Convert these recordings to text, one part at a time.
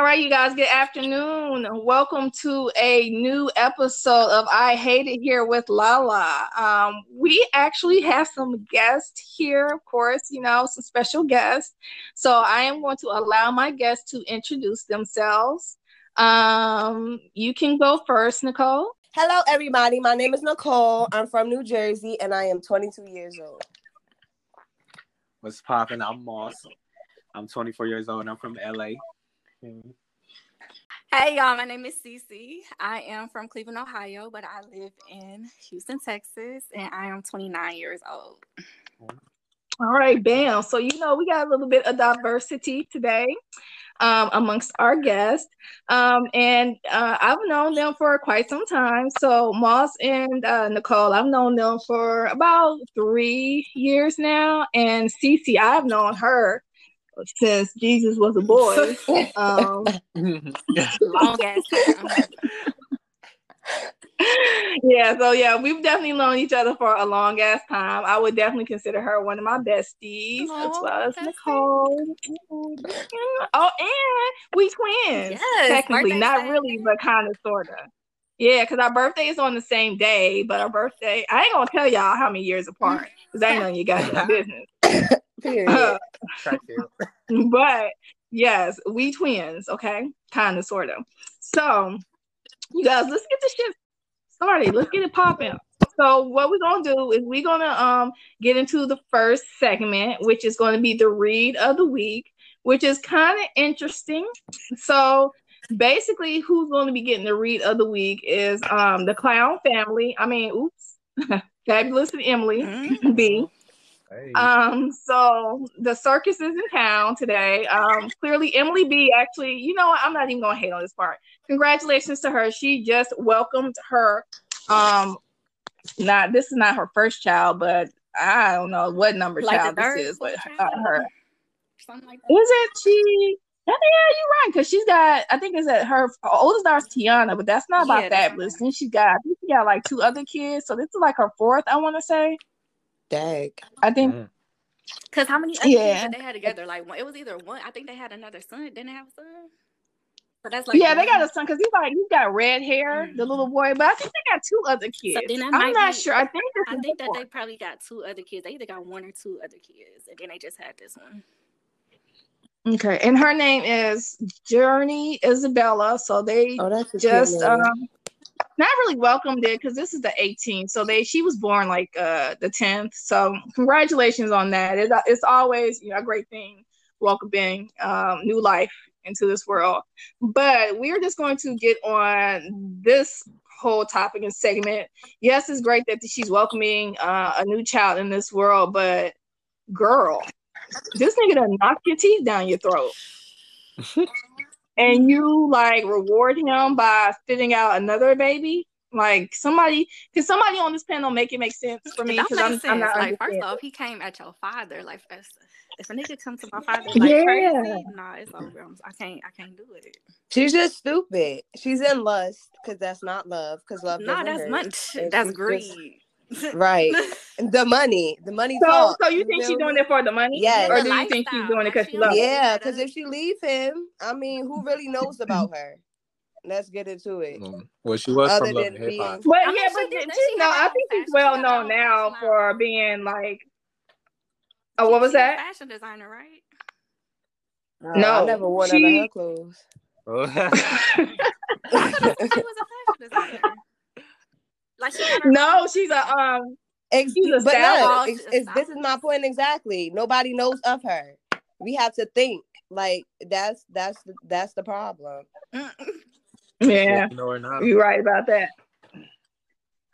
All right, you guys, good afternoon. Welcome to a new episode of I Hate It Here with Lala. Um, we actually have some guests here, of course, you know, some special guests. So I am going to allow my guests to introduce themselves. Um, you can go first, Nicole. Hello, everybody. My name is Nicole. I'm from New Jersey and I am 22 years old. What's popping? I'm Moss. I'm 24 years old. I'm from LA. Hey y'all, my name is Cece. I am from Cleveland, Ohio, but I live in Houston, Texas, and I am 29 years old. All right, bam. So you know we got a little bit of diversity today um, amongst our guests, um, and uh, I've known them for quite some time. So Moss and uh, Nicole, I've known them for about three years now, and Cece, I've known her since Jesus was a boy. Um, Long ass yeah, so yeah, we've definitely known each other for a long ass time. I would definitely consider her one of my besties, as well as Nicole. Oh, and we twins. Yes, technically, not same really, but kind of, sort of. Yeah, because our birthday is on the same day, but our birthday, I ain't gonna tell y'all how many years apart, because I ain't none of you guys' business. Period. Uh, but yes, we twins, okay? Kind of, sort of. So, you guys, let's get this shit started. Let's get it popping. So, what we're gonna do is we're gonna um get into the first segment, which is going to be the read of the week, which is kind of interesting. So, basically, who's going to be getting the read of the week is um the clown family. I mean, oops, Fabolous and Emily Mhm. B. Hey. Um, so the circus is in town today. Um, clearly Emily B actually, you know what? I'm not even gonna hate on this part. Congratulations to her. She just welcomed her um not this is not her first child, but I don't know what number Like child this is, but fourth uh, child? her Something like that. is it she yeah, yeah, you're right, because she's got I think it's that her, her oldest daughter's Tiana, but that's not about Yeah, that's not Fabolous. Then she got I think she got like two other kids, so this is like her fourth, I wanna say. Dag. I think Mm. Cause how many Yeah. kids did they had together? Like one, it was either one. I think they had another son. Didn't they have a son? So that's like yeah, they got a son because he's like he's got red hair, the Mhm. little boy. But I think they got two other kids. then I'm not be- sure. I think I think that they probably got two other kids. They either got one or two other kids, and then they just had this one. okay, and her name is Journey Isabella. So they Oh, that's just um not really welcomed it because this is the 18th. So they she was born like uh the 10th. So congratulations on that. It, it's always you know a great thing welcoming um new life into this world. But we're just going to get on this whole topic and segment. Yes, it's great that she's welcoming uh, a new child in this world, but girl, this nigga done knock your teeth down your throat. and you like reward him by spitting out another baby. Like somebody, can somebody on this panel make it make sense for me? It don't Because I'm. I'm not like first off, he came at your father. Like if, if a nigga come to my father like Yeah. crazy, nah, it's over. I'm, I can't. I can't do it. She's just stupid. She's in lust because that's not love. Because love Nah, doesn't that's hurt. money. And That's she's greed. just- right. The money. The money. So, talks, so you think feel she's doing it for the money? Yeah. Or do you think she's doing it because she she loves? it? Yeah. Yeah, because if she leave him, I mean, who really knows about her? Let's get into it. Mm. Well, she was Other from Love than and Hip Hop. But I mean, yeah, but did- she, did she no, I think she's well she known now fashion for being like. Oh, She- what was she a that? Fashion designer, right? Oh, No, I never wore none of her clothes. She was a fashion designer. Like she got her no, she's a um. Ex- She's a but stylist. look, it's, it's, this is my point exactly. Nobody knows of her. We have to think like that's that's the, that's the problem. Yeah, You know her now. you're right about that.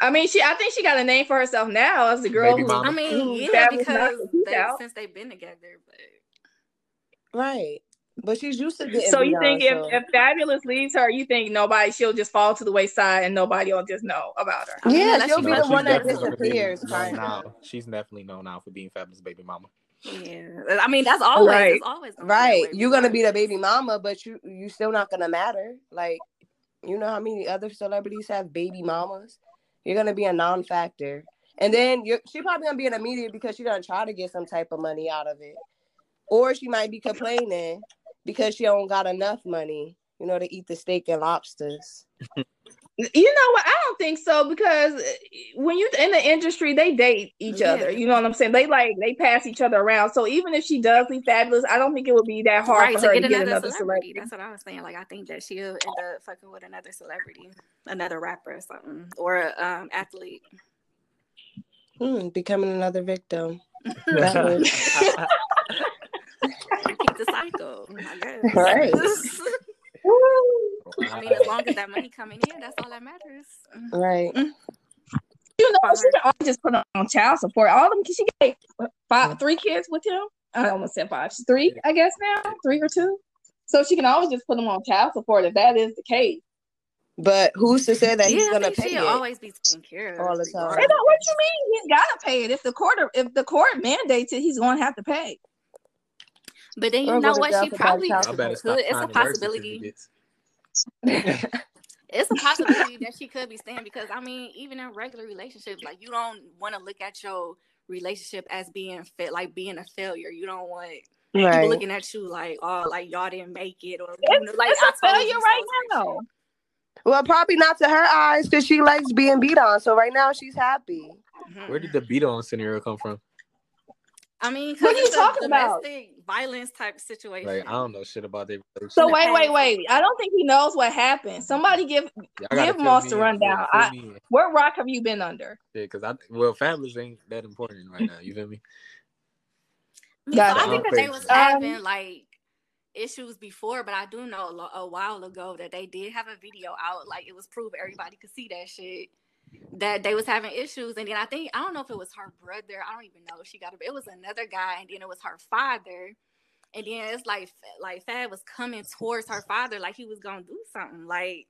I mean, she. I think she got a name for herself now as the girl Baby who. mama. I mean, yeah, because knocked her teeth they, since they've been together, but Right. But she's used to getting So you beat think if, so- if Fabolous leaves her, you think nobody she'll just fall to the wayside and nobody will just know about her. I Yeah, unless she'll be the one that to definitely disappears, known kind now. of. She's definitely known now for being Fabolous baby mama. Yeah, I mean that's always Right. it's always gonna Right. You're gonna be the baby mama, but you you still not gonna matter. Like, you know how many other celebrities have baby mamas? You're gonna be a non-factor. And then you're she probably gonna be in the media because she's gonna try to get some type of money out of it. Or she might be complaining because she don't got enough money, you know, to eat the steak and lobsters. You know what? I don't think so because uh, when you in the industry, they date each Yeah. other. You know what I'm saying? They like they pass each other around. So even if she does leave Fabolous, I don't think it would be that hard right for to her get to get another, another celebrity. celebrity. That's what I was saying. Like I think that she'll end up fucking with another celebrity, another rapper or something, or a um, athlete. Hmm, becoming another victim. That was- Keep the cycle. I guess. Right. I mean, as long as that money coming in, that's all that matters. right. Mm. You know, she can only just put her on child support. All of them, she got what, five, mm. three kids with him. I almost said five. She's three, I guess now, three or two. So she can always just put them on child support if that is the case. But who's to say that yeah, he's gonna think pay she'll it? always be taken care of all the time. Hey, no, what you mean? He's gotta pay it if the court if the court mandates it. He's going to have to pay. But then you Or know what? She probably child I could. It's a possibility. It's a possibility that she could be staying because I mean, even in regular relationships, like you don't want to look at your relationship as being fit, like being a failure. You don't want people looking at you like, oh, like y'all didn't make it, or you know, like it's I a told failure you right so now. shit. Well, probably not to her eyes because she likes being beat on. So right now she's happy. Mhm. Where did the beat on scenario come from? I mean, What are you talking about? domestic violence type situation. Like I don't know shit about their relationship. So wait, wait, wait. I don't think he knows what happened. Somebody give Y'all gotta give fill Moss me the in. rundown. I- me what rock have you been under? Yeah, because I well, families ain't that important right now. You feel me? I mean, Gotcha. so I think that they Um, was Um, having like issues before, but I do know a, a while ago that they did have a video out. Like it was proof everybody could see that shit. That they was having issues, and then I think I don't know if it was her brother. I don't even know. if She got it. It was another guy, and then it was her father. And then it's like like Fab was coming towards her father, like he was gonna do something. Like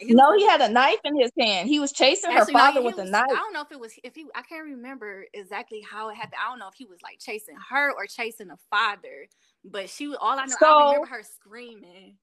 was No, he had a knife in his hand. He was chasing her Actually, no, father he with a knife. I don't know if it was if he. I can't remember exactly how it happened. I don't know if he was like chasing her or chasing the father. But she was all I know. I remember her screaming,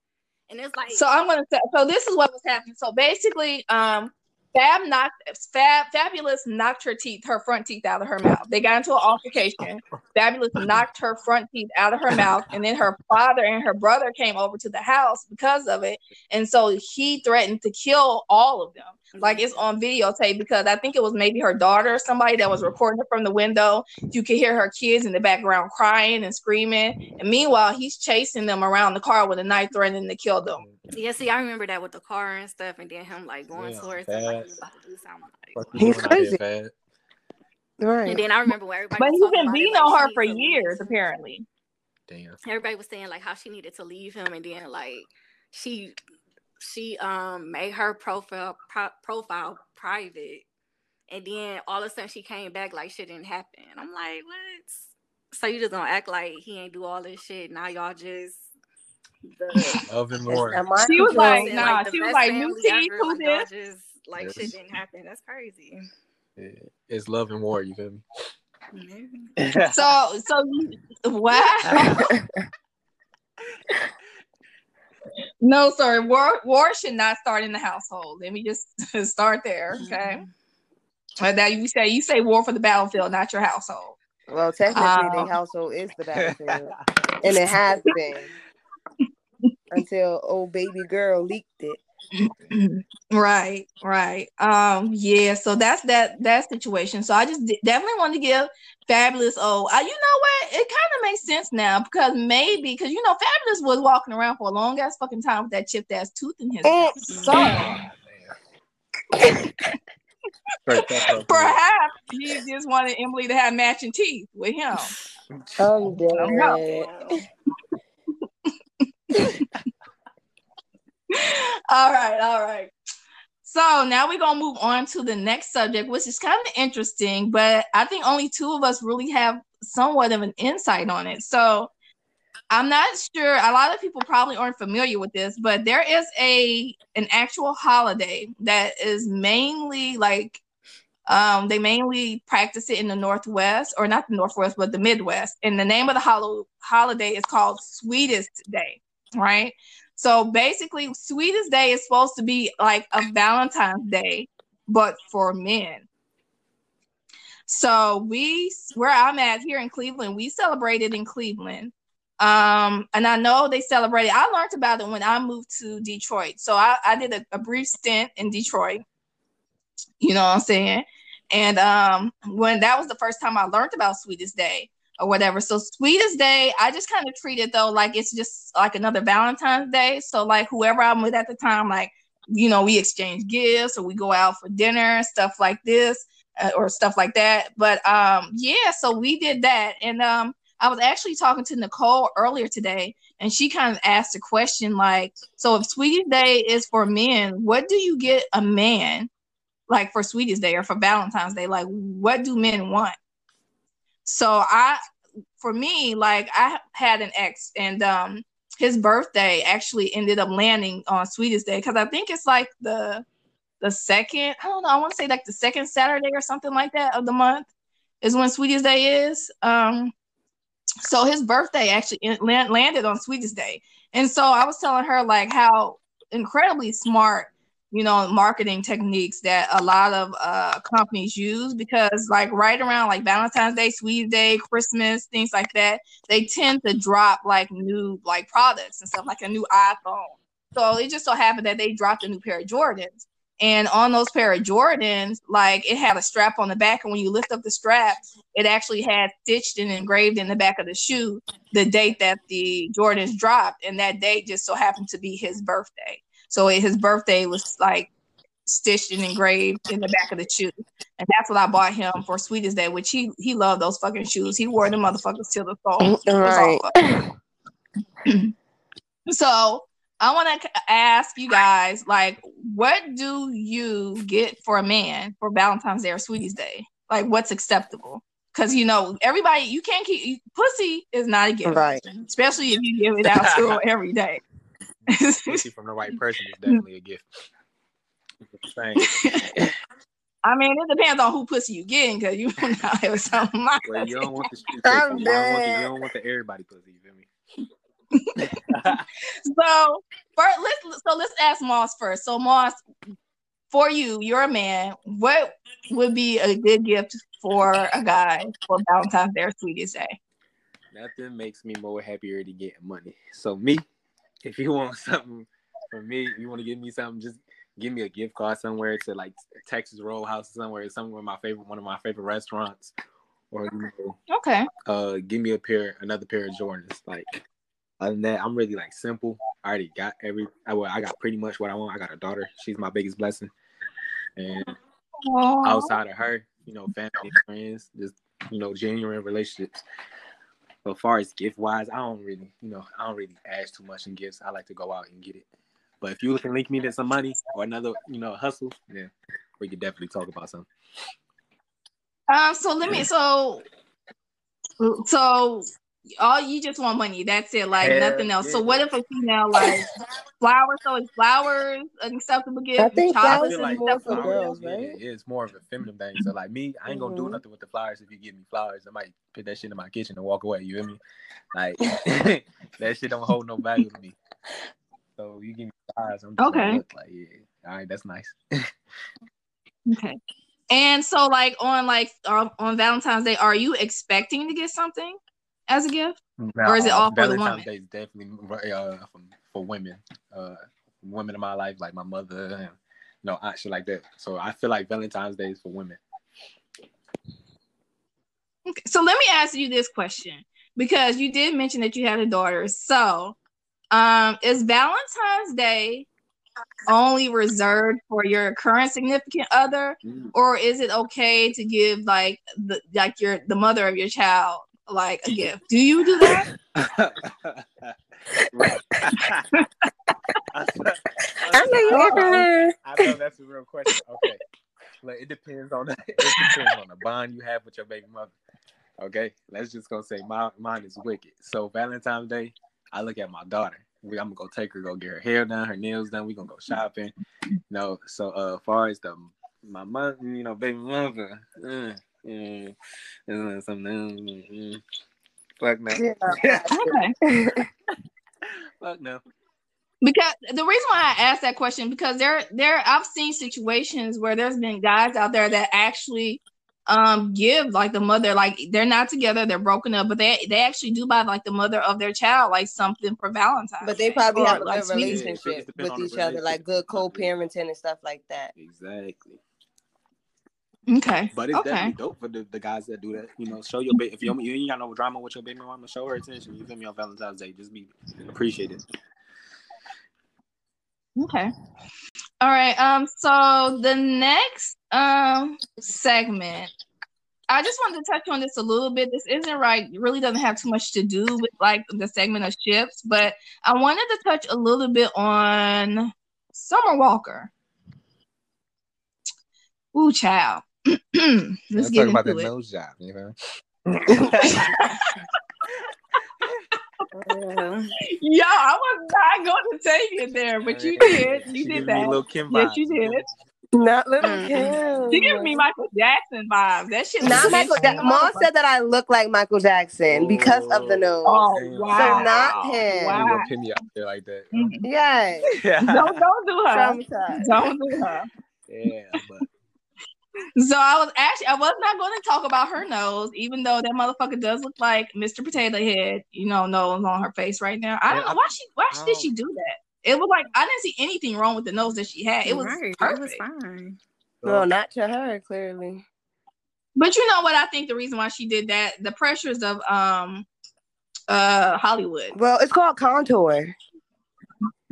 and it's like So I'm gonna say. So this is what was happening. So basically, um, Fab knocked Fab Fabolous knocked her teeth, her front teeth out of her mouth. They got into an altercation. Fabolous knocked her front teeth out of her mouth, and then her father and her brother came over to the house because of it. And so he threatened to kill all of them. Like it's on videotape because I think it was maybe her daughter or somebody that was mm-hmm. recording it from the window. You could hear her kids in the background crying and screaming. And meanwhile, he's chasing them around the car with a knife, threatening to kill them. Mm-hmm. yeah. See, I remember that with the car and stuff, and then him like going Yeah, towards him, like he fast. was about to do something. Like, He's doing out here, crazy. Right. and then I remember when everybody. But was he's talking been about it, beating like, on her for to leave. years, apparently. Damn. everybody was saying like how she needed to leave him and then like she she um made her profile pro- profile private and then all of a sudden she came back like shit didn't happen i'm like what so you just gonna act like he ain't do all this shit now y'all just the Love and It's more. She was control. like, and, nah, the she was like, new family teeth, ever, who like, y'all this? just like Yes. shit didn't happen that's crazy Yeah, It's love and war. You feel me? So, so you, wow. no, sorry, war war should not start in the household. Let me just start there, okay? Mhm. But now you say you say war for the battlefield, not your household. Well, technically, Um, the household is the battlefield, and it has been until old baby girl leaked it. right, right. Um, yeah. So that's that that situation. So I just d- definitely want to give Fabolous. Oh, uh, you know what? It kind of makes sense now because maybe because you know Fabolous was walking around for a long ass fucking time with that chipped ass tooth in his Mm. mouth. So Straight up, up, perhaps he just wanted Emily to have matching teeth with him. I'm dead. all right, all right. So now we're gonna move on to the next subject, which is kind of interesting, but I think only two of us really have somewhat of an insight on it. So I'm not sure. A lot of people probably aren't familiar with this, but there is a an actual holiday that is mainly like um they mainly practice it in the northwest or not the northwest but the midwest and the name of the hol- holiday is called sweetest day right so basically, Sweetest Day is supposed to be like a Valentine's Day, but for men. So we, where I'm at here in Cleveland, we celebrated in Cleveland. Um, and I know they celebrated. I learned about it when I moved to Detroit. So I, I did a, a brief stint in Detroit. You know what I'm saying? And um, when that was the first time I learned about Sweetest Day or whatever. So Sweetest Day, I just kind of treat it though like it's just like another Valentine's Day. So like whoever I'm with at the time, like you know, we exchange gifts or we go out for dinner, stuff like this, uh, or stuff like that. But um, yeah, so we did that, and um, I was actually talking to Nicole earlier today, and she kind of asked a question like, "So if Sweetest Day is for men, what do you get a man like for Sweetest Day or for Valentine's Day? Like, what do men want?" So I, for me, like I had an ex, and um, his birthday actually ended up landing on Sweetest Day because I think it's like the the second. I don't know. I want to say like the second Saturday or something like that of the month is when Sweetest Day is. Um, so his birthday actually landed on Sweetest Day. And so I was telling her like how incredibly smart, you know, marketing techniques that a lot of uh, companies use because like right around like Valentine's Day, sweet Day, Christmas, things like that, they tend to drop like new like products and stuff like a new iPhone. So it just so happened that they dropped a new pair of Jordans. And on those pair of Jordans, like it had a strap on the back, and when you lift up the strap, it actually had stitched and engraved in the back of the shoe the date that the Jordans dropped, and that date just so happened to be his birthday. So his birthday was like stitched and engraved in the back of the shoe, and that's what I bought him for Sweetest Day, which he he loved those fucking shoes. He wore them motherfuckers till the soul. Mm, right. so I want to ask you guys, like, what do you get for a man for Valentine's Day or Sweetie's Day? Like, what's acceptable? Because you know, everybody, you can't keep pussy is not a gift, right? Especially if you give it out to every day. Pussy from the right person is definitely a gift. I mean, it depends on who pussy you getting, because you know it was something. Well, you don't want the street pussy. You don't, want the, you don't want the everybody pussy. You feel me? so first, let's so let's ask Moss first. So Moss, for you, you're a man. What would be a good gift for a guy for Valentine's Day or Sweetest Day? Nothing makes me more happier to get money. So me, if you want something from me, you want to give me something, just give me a gift card somewhere to like Texas Roadhouse or somewhere, somewhere my favorite one of my favorite restaurants. Or you know, okay. Uh give me a pair another pair of Jordans. Like other than that, I'm really like simple. I already got every. I, well, I got pretty much what I want. I got a daughter. She's my biggest blessing. And Aww. outside of her, you know, family, friends, just you know, genuine relationships. But far as gift wise, I don't really, you know, I don't really ask too much in gifts. I like to go out and get it. But if you can link me to some money or another, you know, hustle, yeah, we could definitely talk about something. Um. So let me. So. So all you just want money. That's it. Like Hell nothing else. Yeah. So what if a female like flowers? So is flowers an acceptable gift? I think flowers like more for girls, right? Yeah, it's more of a feminine thing. So like me, I ain't gonna mm-hmm. do nothing with the flowers if you give me flowers. I might put that shit in my kitchen and walk away. You hear me? Like that shit don't hold no value to me. So you give me flowers, I'm okay. like yeah, all right, that's nice. okay. And so, like on like uh, on Valentine's Day, are you expecting to get something? As a gift, or is it all for the woman? Day is definitely uh, for, for women, uh, women in my life, like my mother, and you know, shit like that. So I feel like Valentine's Day is for women. Okay, so let me ask you this question because you did mention that you had a daughter. So, um, is Valentine's Day only reserved for your current significant other, mm. or is it okay to give like the like your the mother of your child like a gift. Do you do that? I know you ever. I know that's a real question. Okay, like it depends on the it depends on the bond you have with your baby mother. Okay, let's just go say my mine is wicked. So Valentine's Day, I look at my daughter. We, I'm gonna go take her, go get her hair done, her nails done. We gonna go shopping. You know, so uh, far as the my mother, you know, baby mother, uh, Mm, isn't something? Mm, fuck no. Yeah, fuck no. Because the reason why I asked that question because there there I've seen situations where there's been guys out there that actually um give like the mother like they're not together they're broken up but they they actually do buy like the mother of their child like something for valentine's But they probably or, have a like good sweetie. relationship Yeah, with on the each other, like good co-parenting and stuff like that. Exactly. Okay But it's okay definitely dope for the, the guys that do that. You know, show your baby if you you ain't got no drama with your baby mama, show her attention. You feel me on Valentine's Day? Just be appreciated. Okay. All right. Um. So the next um segment, I just wanted to touch on this a little bit. This isn't right. It really doesn't have too much to do with like the segment of ships, but I wanted to touch a little bit on Summer Walker. Ooh, child. Let's Let's get talk about into that it. nose job, you know. Yeah. Yo, I was not going to take it there, but you did. You did that. little Kim Yes, you did. Not little Mm. Kim. She gives me Michael Jackson vibes. That shit. Not Michael. bitchy. Ja- Mom said that I look like Michael Jackson because of the nose. Oh wow! So not him. Wow. You gonna pin me out there like that. Mhm. Yes. Don't don't do her. Traumatized. Don't do her. yeah, but So I was actually I was not going to talk about her nose, even though that motherfucker does look like Mr. Potato Head. You know, nose on her face right now. I don't Yeah, know why she why I did she do that. It was like I didn't see anything wrong with the nose that she had. It was right. It perfect. was fine. Well, not to her, clearly. But you know what? I think the reason why she did that, the pressures of um uh Hollywood. Well, it's called contour.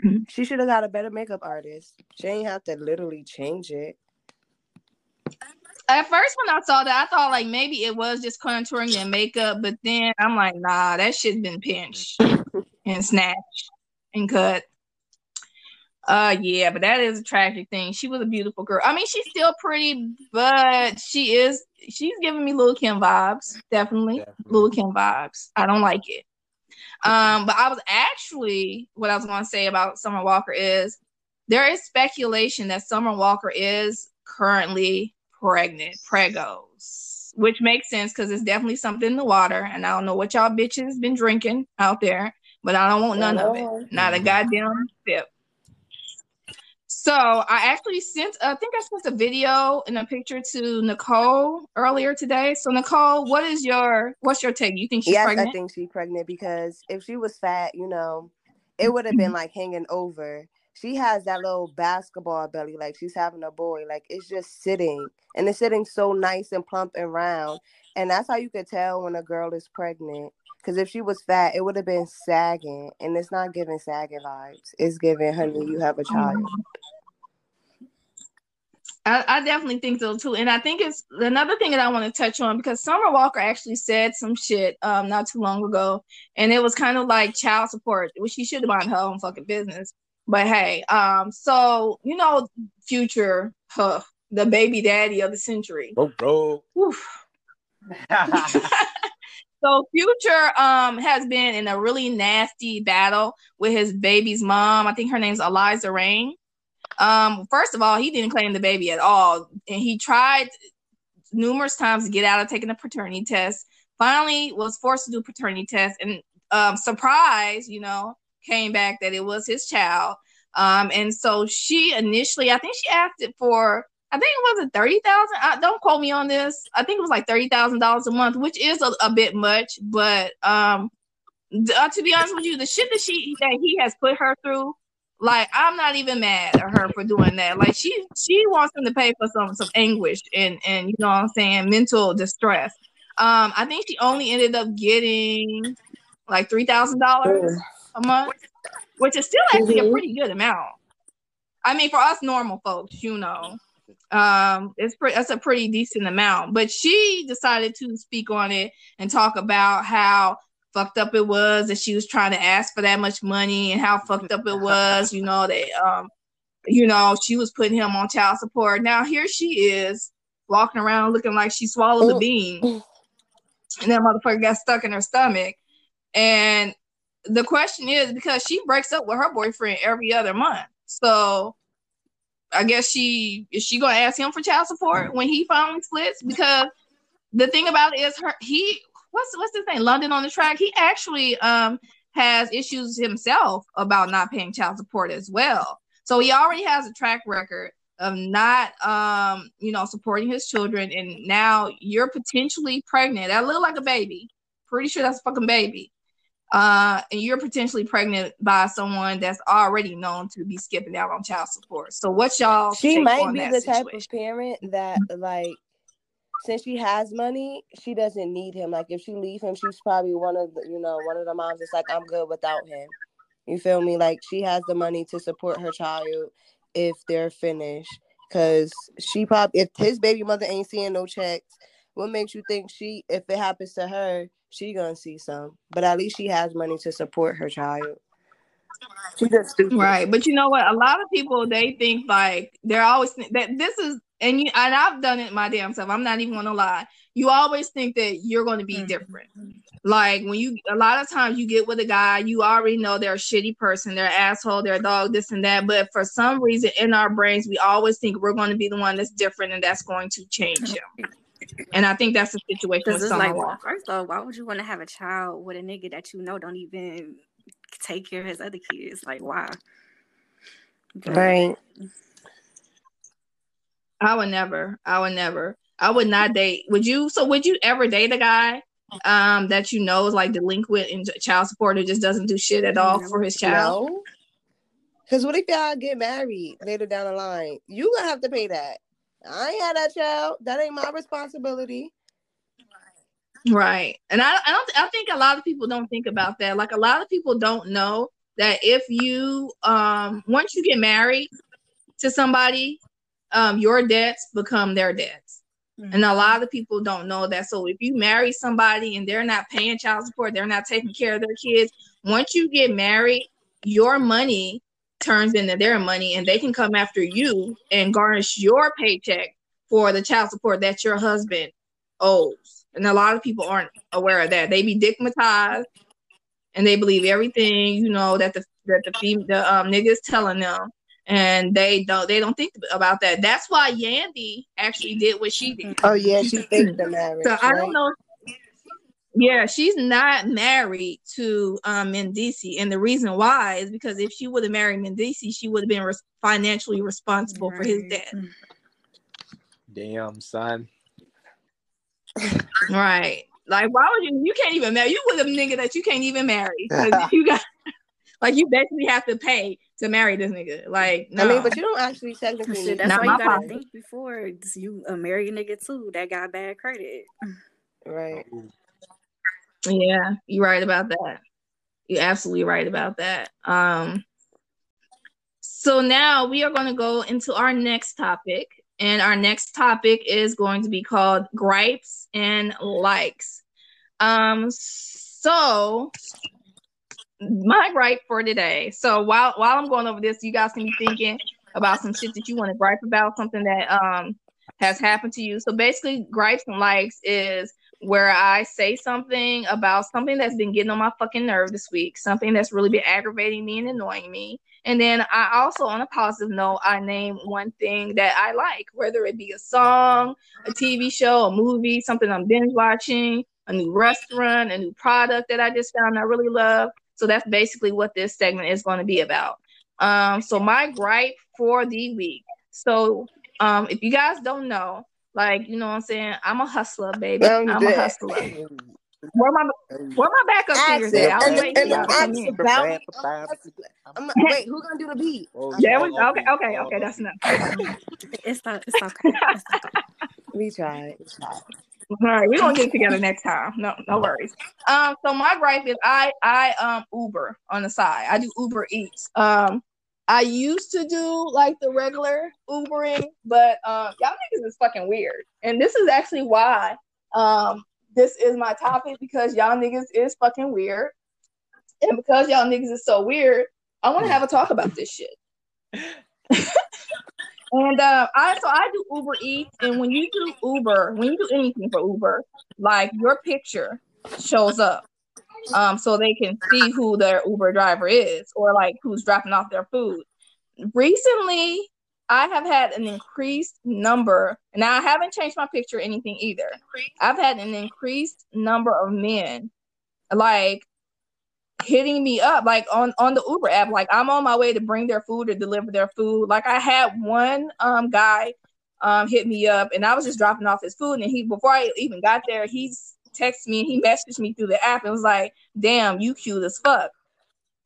Mhm. She should have got a better makeup artist. She ain't have to literally change it. At first, when I saw that, I thought like maybe it was just contouring and makeup, but then I'm like, nah, that shit's been pinched and snatched and cut. Uh, yeah, but that is a tragic thing. She was a beautiful girl. I mean, she's still pretty, but she is. She's giving me Lil Kim vibes, definitely. Lil Kim vibes. I don't like it. Um, but I was actually what I was going to say about Summer Walker is there is speculation that Summer Walker is currently pregnant, pregos, which makes sense because it's definitely something in the water. And I don't know what y'all bitches been drinking out there, but I don't want none of it. Not a goddamn sip. So I actually sent, I think I sent a video and a picture to Nicole earlier today. So Nicole, what is your, what's your take? You think she's yes, pregnant? I think she's pregnant because if she was fat, you know, it would have been like hanging over. She has that little basketball belly, like she's having a boy. Like it's just sitting, and it's sitting so nice and plump and round. And that's how you could tell when a girl is pregnant. Because if she was fat, it would have been sagging, and it's not giving sagging vibes. It's giving, honey, you have a child. I, I definitely think so too. And I think it's another thing that I want to touch on because Summer Walker actually said some shit um not too long ago, and it was kind of like child support, which she should have minded her own fucking business. But hey, um, so you know, future, huh, the baby daddy of the century. bro, bro. So Future um has been in a really nasty battle with his baby's mom. I think her name's Eliza Reign. Um, first of all, he didn't claim the baby at all, and he tried numerous times to get out of taking a paternity test. Finally, was forced to do paternity test, and um, surprise, you know, came back that it was his child. Um, and so she initially, I think she asked it for I think it was a thirty thousand. Uh, don't quote me on this. I think it was like thirty thousand dollars a month, which is a, a bit much. But um, uh, to be honest with you, the shit that she that he has put her through, like I'm not even mad at her for doing that. Like she she wants him to pay for some some anguish and and you know what I'm saying mental distress. Um, I think she only ended up getting like three thousand dollars a month, which is still actually a Mhm. pretty good amount. I mean, for us normal folks, you know, um, it's pretty. That's a pretty decent amount. But she decided to speak on it and talk about how fucked up it was that she was trying to ask for that much money and how fucked up it was. You know that, um, you know, she was putting him on child support. Now here she is walking around looking like she swallowed a bean, and that motherfucker got stuck in her stomach. And the question is because she breaks up with her boyfriend every other month. So I guess she is she gonna ask him for child support when he finally splits? Because the thing about it is her he what's what's his name? London on da Track. He actually um has issues himself about not paying child support as well. So he already has a track record of not um you know supporting his children and now you're potentially pregnant that look like a baby pretty sure that's a fucking baby uh and you're potentially pregnant by someone that's already known to be skipping out on child support so what y'all She might be the type of parent that like since she has money, she doesn't need him. Like if she leave him, she's probably one of the you know, one of the moms that's like, I'm good without him. You feel me? Like she has the money to support her child if they're finished. Cause she probably if his baby mother ain't seeing no checks, what makes you think she if it happens to her, she gonna see some. But at least she has money to support her child. She just stupid. Right, but you know what? A lot of people they think like they're always think that this is, and you and I've done it my damn self. I'm not even gonna lie. You always think that you're going to be Mhm. different. Like when you, a lot of times you get with a guy, you already know they're a shitty person, they're an asshole, they're a dog, this and that. But for some reason in our brains, we always think we're going to be the one that's different and that's going to change him. And I think that's the situation with Because it's like, of well, first off, why would you want to have a child with a nigga that you know don't even take care of his other kids? Like, why? But- Right. I would never. I would never. I would not date. Would you? So would you ever date a guy um that you know is like delinquent in child support or just doesn't do shit at all for his child? No. Cause what if y'all get married later down the line? You gonna have to pay that. I ain't had that child. That ain't my responsibility. Right. And I I don't I think a lot of people don't think about that. Like a lot of people don't know that if you um once you get married to somebody, um your debts become their debts. And a lot of people don't know that. So if you marry somebody and they're not paying child support, they're not taking care of their kids, once you get married, your money turns into their money and they can come after you and garnish your paycheck for the child support that your husband owes. And a lot of people aren't aware of that. They be digmatized and they believe everything, you know, that the that the fem- the um niggas telling them and they don't they don't think about that. That's why Yandy actually did what she did. Oh yeah, she faked the marriage. So I don't know. Yeah, she's not married to um Mendeecees, and the reason why is because if she would have married Mendeecees, she would have been res- financially responsible for his Right. death. Damn, son. Right? Like, why would you? You can't even marry. You with a nigga that you can't even marry. you got like you basically have to pay to marry this nigga. Like, no. I mean, but you don't actually technically Shit, need that's Not why you gotta problem. think before you uh, marry a nigga too that got bad credit. right. Yeah, you're right about that. You're absolutely right about that. Um, so now we are going to go into our next topic, and our next topic is going to be called gripes and likes. Um, so my gripe for today. So while while I'm going over this, you guys can be thinking about some shit that you want to gripe about, something that um has happened to you. So basically, gripes and likes is where I say something about something that's been getting on my fucking nerve this week, something that's really been aggravating me and annoying me. And then I also, on a positive note, I name one thing that I like, whether it be a song, a TV show, a movie, something I'm binge watching, a new restaurant, a new product that I just found I really love. So that's basically what this segment is going to be about. Um, so my gripe for the week. So um, if you guys don't know, like you know what I'm saying, I'm a hustler, baby. I'm I'm a hustler. Where my where my backup singers at? I was And- waiting for y'all to come ask in. about- I'm, wait, who gonna do the beat? Oh, There we gonna okay, okay, okay. That's enough. It's not. It's okay. It's okay. We tried. We tried. All right, we're gonna get together next time. No, no worries. Um, so my gripe is I I um Uber on the side. I do Uber Eats. Um, I used to do like the regular Ubering, but um, y'all niggas is fucking weird, and this is actually why um this is my topic because y'all niggas is fucking weird, and because y'all niggas is so weird, I want to have a talk about this shit. And uh, I so I do Uber Eats, and when you do Uber, when you do anything for Uber, like your picture shows up, um, so they can see who their Uber driver is, or like who's dropping off their food. Recently, I have had an increased number, and I haven't changed my picture or anything either. I've had an increased number of men, like hitting me up like on on the Uber app. Like I'm on my way to bring their food or deliver their food. Like I had one um guy um hit me up and I was just dropping off his food and he before I even got there, he's texted me and he messaged me through the app and was like, "Damn, you cute as fuck."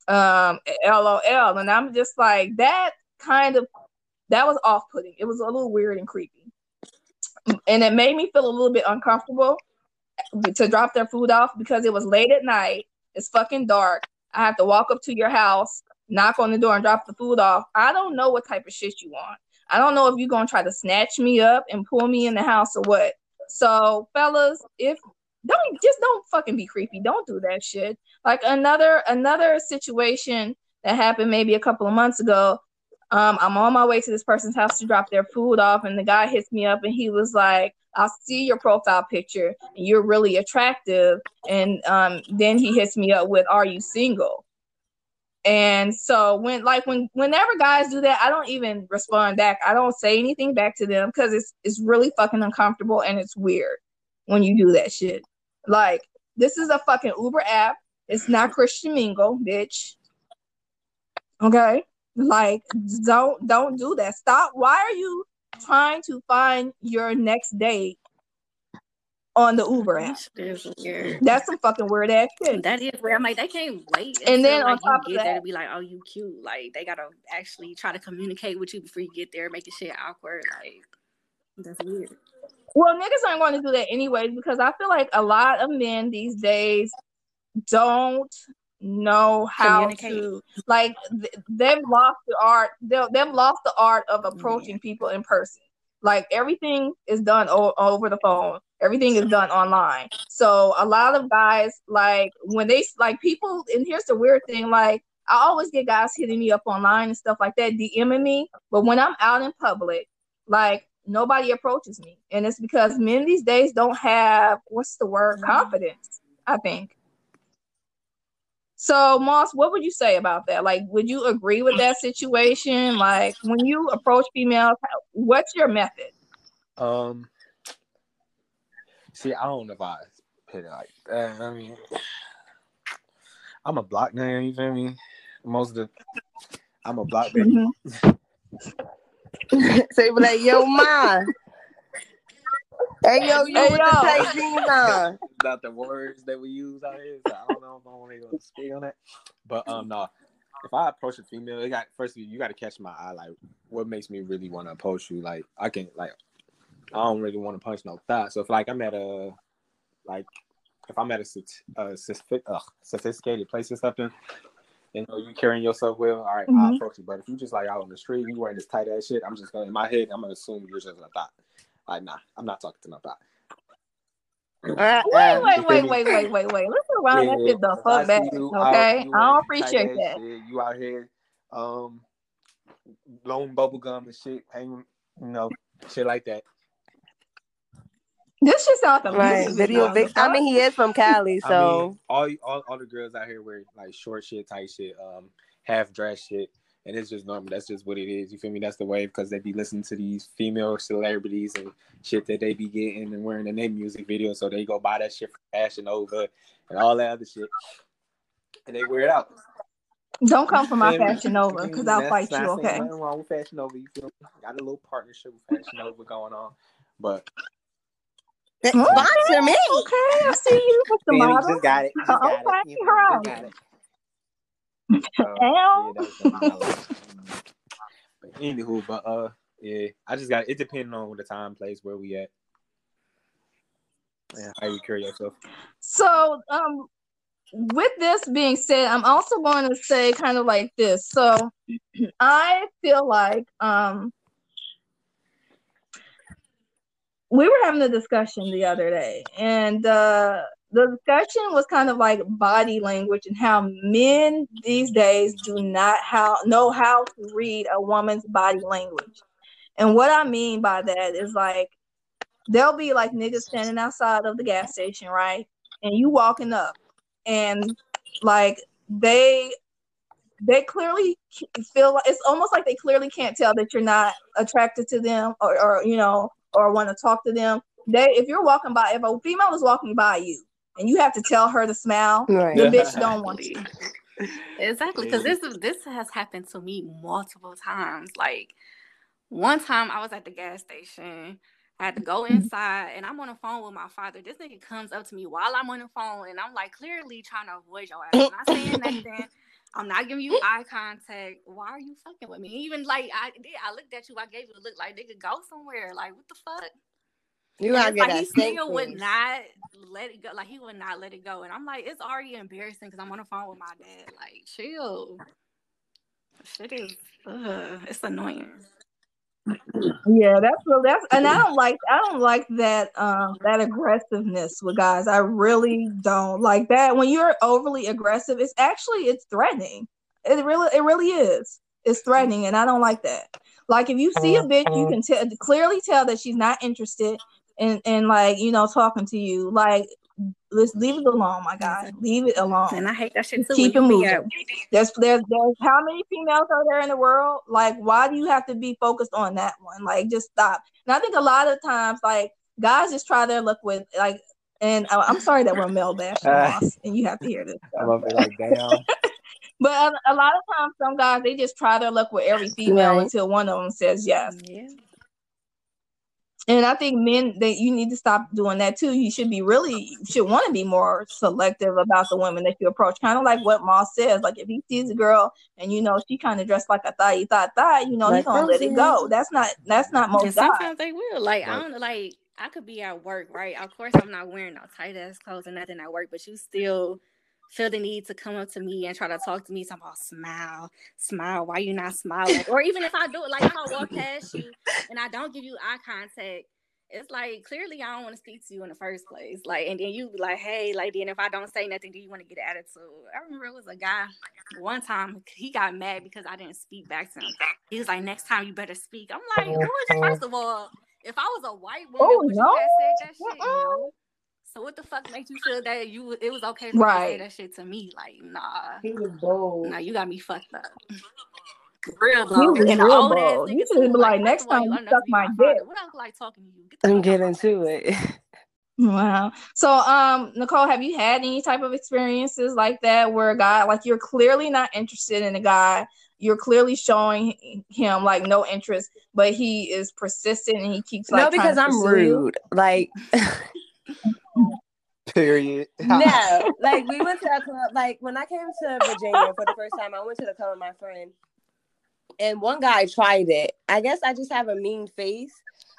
Um, LOL, and I'm just like that kind of that was off putting. It was a little weird and creepy, and it made me feel a little bit uncomfortable to drop their food off because it was late at night. It's fucking dark. I have to walk up to your house, knock on the door, and drop the food off. I don't know what type of shit you want. I don't know if you're gonna try to snatch me up and pull me in the house or what. So, fellas, if don't just don't fucking be creepy. Don't do that shit. Like another another situation that happened maybe a couple of months ago. Um, I'm on my way to this person's house to drop their food off, and the guy hits me up and he was like, I'll see your profile picture and you're really attractive. And um, then he hits me up with, Are you single? And so when like when whenever guys do that, I don't even respond back. I don't say anything back to them because it's it's really fucking uncomfortable and it's weird when you do that shit. Like, this is a fucking Uber app. It's not Christian Mingle, bitch. Okay? Like, don't don't do that. Stop. Why are you trying to find your next date on the Uber app? That's some fucking weird ass shit. That is weird. I'm like, they can't wait. And then on like, top of you get there that- to be like, oh, you cute. Like they gotta actually try to communicate with you before you get there, making shit awkward. Like that's weird. Well, niggas aren't going to do that anyways because I feel like a lot of men these days don't know how to like th- they've lost the art they've, they've lost the art of mm-hmm. approaching people in person. Like everything is done o- over the phone. Everything is done online. So a lot of guys like when they like people and here's the weird thing like i always get guys hitting me up online and stuff like that dming me. But when i'm out in public like nobody approaches me and it's because men these days don't have what's the word confidence i think so moss what would you say about that like would you agree with that situation like when you approach females how- what's your method Um, see, I don't know if I put it like that. I mean, I'm a block name. You feel me? Most of the, I'm a block baby. Mhm. so you be like, yo, ma. Hey, yo, you Hey, with yo. the tight jeans on. Not the words that we use out here. So I don't know if I want to go speak on that. But um, no. If I approach a female, it got first you got to catch my eye. Like, what makes me really want to approach you? Like, I can like, I don't really want to punch no thought. So if like I'm at a, like, if I'm at a, soph- uh, sophi- uh, sophisticated place or something, you know, you carrying yourself well. All right, I'll Mhm. approach you. But if you just like out on the street, you wearing this tight ass shit, I'm just gonna in my head, I'm gonna assume you're just a thought. Like, nah, I'm not talking to no thought. wait Uh-uh. wait wait wait wait wait wait let's around that shit the fuck back you out, okay you i don't appreciate that shit, you out here, um, blowing bubble gum and shit, hanging, you know, shit like that. This just sounds like a Right, video video Vic. I mean, he is from Cali, I so mean, all, all all the girls out here wear like short shit, tight shit, um, half dress shit, and it's just normal. That's just what it is. You feel me? That's the wave because they be listening to these female celebrities and shit that they be getting and wearing in their music videos, so they go buy that shit from Fashion Nova and all that other shit, and they wear it out. don't come for my fashion nova because i'll fight you saying okay Nothing wrong with Fashion Nova. You feel me? Got a little partnership with Fashion Nova going on, but sponsor me. okay i see you with the feel me? model just got it. Just got Okay, it. You her know, just got it. So, yeah, that's what I but anywho, but uh, yeah, I just got it. Depending on the time, place, where we at, and how you carry yourself. So, um, with this being said, I'm also going to say kind of like this. So, I feel like um, we were having a discussion the other day, and uh, the discussion was kind of like body language and how men these days do not how know how to read a woman's body language. And what I mean by that is like there'll be like niggas standing outside of the gas station, right? And you walking up, and like they they clearly feel like it's almost like they clearly can't tell that you're not attracted to them or, or you know or want to talk to them. They if you're walking by if a female is walking by you and you have to tell her to smile. Right. The bitch don't want you. Exactly, because this this has happened to me multiple times. Like one time, I was at the gas station. I had to go Mm-hmm. inside, and I'm on the phone with my father. This nigga comes up to me while I'm on the phone, and I'm like clearly trying to avoid your ass. I'm not saying nothing. I'm not giving you eye contact. Why are you fucking with me? Even like I did, I looked at you. I gave you a look like nigga go somewhere. Like what the fuck? You gotta get like that he still would face. not let it go. Like he would not let it go. And I'm like, it's already embarrassing because I'm on the phone with my dad. Like, chill. Shit is, ugh, it's annoying. Yeah, that's real. That's and I don't like I don't like that um that aggressiveness with guys. I really don't like that. When you're overly aggressive, it's actually it's threatening. It really it really is. It's threatening, and I don't like that. Like if you see a bitch, you can tell clearly tell that she's not interested in in like you know talking to you. Like let's leave it alone, my guy. Leave it alone. And I hate that shit too. Keep it moving. at- There's there's there's how many females are there in the world? Like, why do you have to be focused on that one? Like, just stop. And I think a lot of times, like guys just try their luck with like. And I- I'm sorry that we're male bashing, Moss, and you have to hear this. I'm up there like, damn. But a, a lot of times, some guys they just try their luck with every female Right. until one of them says yes. Yeah. And I think men that you need to stop doing that too. You should be really should want to be more selective about the women that you approach. Kind of like what Moss says. Like if he sees a girl and you know she kind of dressed like a thigh thigh thigh, you know Like he's gonna let it go. That's not that's not And most guys. sometimes they will. Like I Right. don't like. I could be at work, right? Of course, I'm not wearing no tight ass clothes and nothing at work, but you still feel the need to come up to me and try to talk to me. Talking about smile, smile. Why you not smiling? or even if I do it, like if I walk past you and I don't give you eye contact, it's like clearly I don't want to speak to you in the first place. Like, and then you be like, hey, lady, and if I don't say nothing, do you want to get an attitude? I remember it was a guy one time he got mad because I didn't speak back to him. He was like, next time you better speak. I'm like, first of all, if I was a white woman, Oh, would no. you have said that shit? Uh-uh. No. So what the fuck makes you feel that you it was okay for you to say that shit to me? Like, nah, He was bold. nah, you got me fucked up. Real He was real bold. You nigga should be like, first next time you old enough suck to be my father. dick. What I look like talking to you? Get the I'm getting my to it. Wow. So, um, Nicole, have you had any type of experiences like that where a guy, like, you're clearly not interested in a guy, you're clearly showing him like no interest, but he is persistent and he keeps like no, because I'm pursue you? rude. Like Period. no, like we went to a club. Like when I came to Virginia for the first time, I went to the club with my friend, and one guy tried it. I guess I just have a mean face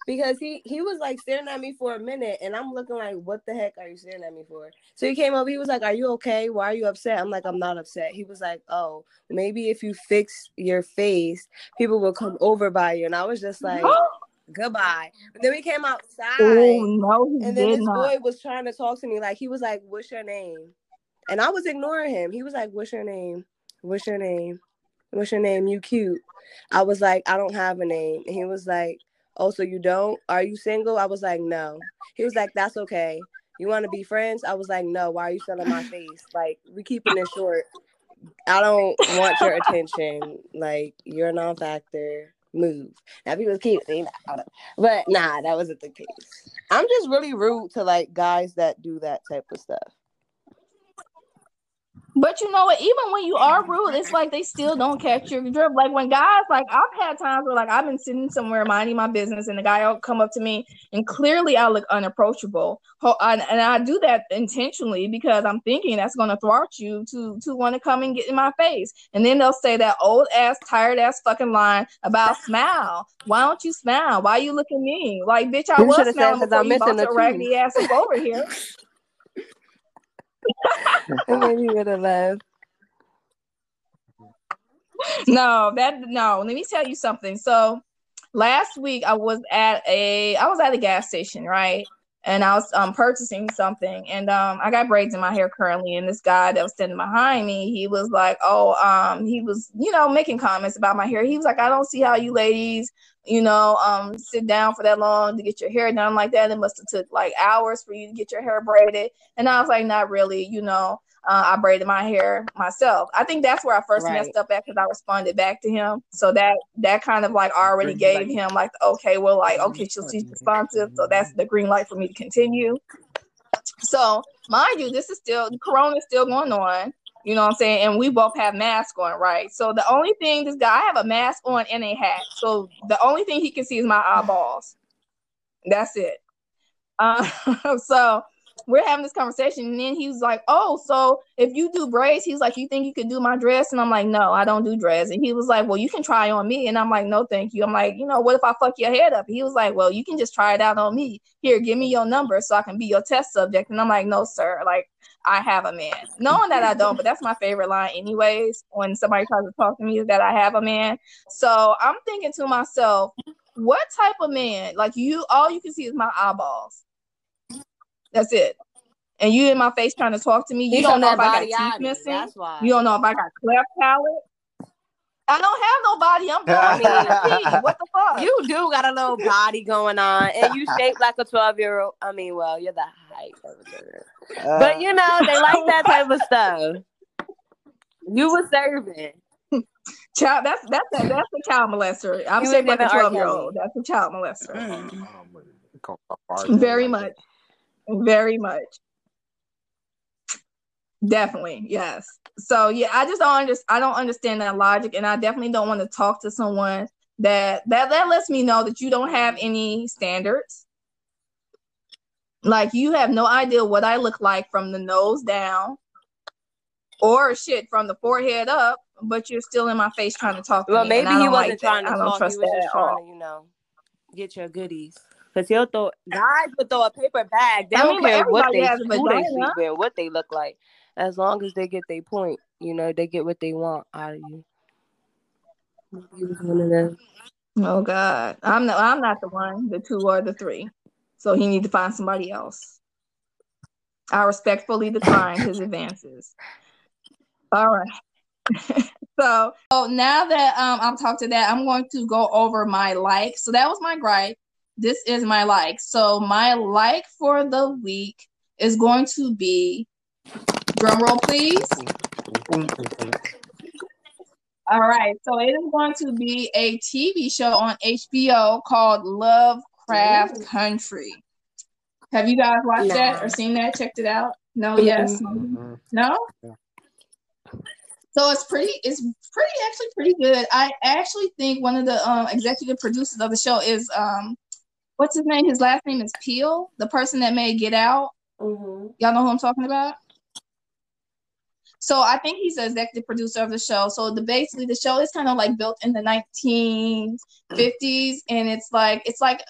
because he he was like staring at me for a minute, and I'm looking like, what the heck are you staring at me for? So he came up. He was like, "Are you okay? Why are you upset?" I'm like, "I'm not upset." He was like, "Oh, maybe if you fix your face, people will come over by you." And I was just like, "Goodbye." Mm-hmm. But then we came outside. Oh no, he And then did this not. boy was trying to talk to me. Like he was like, What's your name? And I was ignoring him. He was like, What's your name? What's your name? What's your name? You cute. I was like, I don't have a name. And he was like, Oh, so you don't? Are you single? I was like, No. He was like, That's okay. You want to be friends? I was like, No. Why are you selling my face? Like, we keeping it short. I don't want your attention. Like, you're a non-factor. Move. Now, then, I don't know. but nah, that wasn't the case. I'm just really rude to like guys that do that type of stuff. But you know what? Even when you are rude, it's like they still don't catch your drift. Like when guys, like I've had times where like I've been sitting somewhere minding my business, and the guy will come up to me, and clearly I look unapproachable. And, I do that intentionally because I'm thinking that's going to thwart you to to want to come and get in my face. And then they'll say that old ass, tired ass fucking line about smile. Why don't you smile? Why you looking mean? Like bitch, I You was smiling 'cause before I'm you missing your the raggedy ass over here. then he would have left. no, that no. Let me tell you something. So last week I was at a I was at a gas station, right? And I was um purchasing something, and um I got braids in my hair currently, and this guy that was standing behind me, he was like, oh, um, he was you know making comments about my hair. He was like, I don't see how you ladies, you know, um, sit down for that long to get your hair done like that. It must have took like hours for you to get your hair braided, and I was like, not really, you know uh, I braided my hair myself. I think that's where I first Right. messed up at because I responded back to him. So that that kind of like already gave him like okay, well like okay, so she's responsive, so that's the green light for me to continue. So, mind you, this is still Corona is still going on. You know what I'm saying? And we both have masks on, right? So the only thing this guy I have a mask on and a hat. So the only thing he can see is my eyeballs. That's it. Uh, so we're having this conversation, and then he was like, "Oh, so if you do braids, he's like, you think you could do my dress?" And I'm like, "No, I don't do dress." And he was like, "Well, you can try on me." And I'm like, "No, thank you." I'm like, "You know, what if I fuck your head up?" He was like, "Well, you can just try it out on me. Here, give me your number so I can be your test subject." And I'm like, "No, sir. Like, I have a man." Knowing that I don't, but that's my favorite line, anyways. When somebody tries to talk to me, that I have a man. So I'm thinking to myself, what type of man? Like you, all you can see is my eyeballs. That's it. And you in my face trying to talk to me. You He don't know if I got body teeth on missing. That's why. You don't know if I got cleft palate. I don't have no body. I'm born with What the fuck? You do got a little body going on, and you shaped like a twelve year old. I mean, well, you're the height of a Uh, but you know they like that type of stuff. You were serving. child. That's that's a, that's a child molester. I'm You shaped like a twelve year old. That's a child molester. Mm. Um, Very much. Very much. Definitely, yes. So yeah, I just don't understand. I don't understand that logic, and I definitely don't want to talk to someone that that that lets me know that you don't have any standards. Like you have no idea what I look like from the nose down, or shit from the forehead up, but you're still in my face trying to talk to Well, me. and maybe he wasn't like that. trying to I don't talk. trust He was that just trying to, you know, get your goodies. Cause he'll throw guys would throw a paper bag. They I don't mean, care what they has who they sleep with, what they look like, as long as they get their point. You know, they get what they want out of you. He was one of them. Oh God, I'm not. I'm not the one, the two or the three. So he need to find somebody else. I respectfully decline his advances. All right. so, so now that um I've talked to that, I'm going to go over my like. So that was my gripe. This is my like. So my like for the week is going to be drum roll, please. All right, so it is going to be a TV show on HBO called Lovecraft Country. Have you guys watched that or seen that? Checked it out? No, yes, Mhm. no. So it's pretty. It's pretty actually pretty good. I actually think one of the um, executive producers of the show is um, what's his name? His last name is Peele, the person that made Get Out. Mm-hmm. Y'all know who I'm talking about? So I think he's the executive producer of the show. So the basically the show is kind of like built in the 1950s, and it's like it's like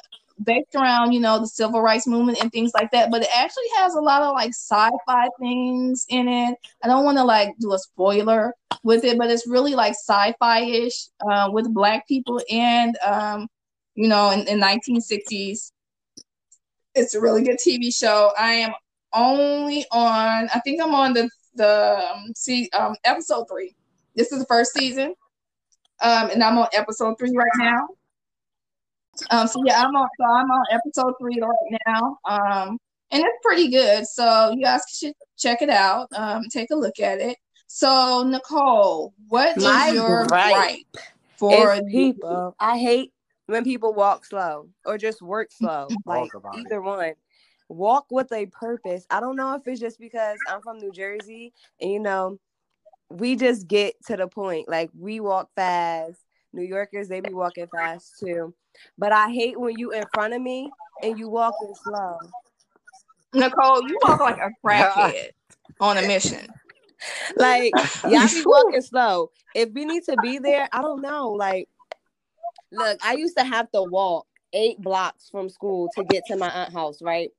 based around you know the civil rights movement and things like that. But it actually has a lot of like sci-fi things in it. I don't want to like do a spoiler with it, but it's really like sci-fi-ish uh, with black people and um, you know in, in 1960s. It's a really good TV show. I am only on. I think I'm on the the um, see um, episode three. This is the first season, um, and I'm on episode three right now. Um, so yeah, I'm on. So I'm on episode three right now. Um, and it's pretty good. So you guys should check it out. Um, take a look at it. So Nicole, what is My your gripe gripe for people. I hate when people walk slow or just work slow. Like it. either one. Walk with a purpose. I don't know if it's just because I'm from New Jersey and you know, we just get to the point. Like we walk fast. New Yorkers, they be walking fast too. But I hate when you in front of me and you walking slow. Nicole? You walk like a crackhead on a mission. Like y'all be walking slow. If we need to be there, I don't know. Like, look, I used to have to walk eight blocks from school to get to my aunt house, right?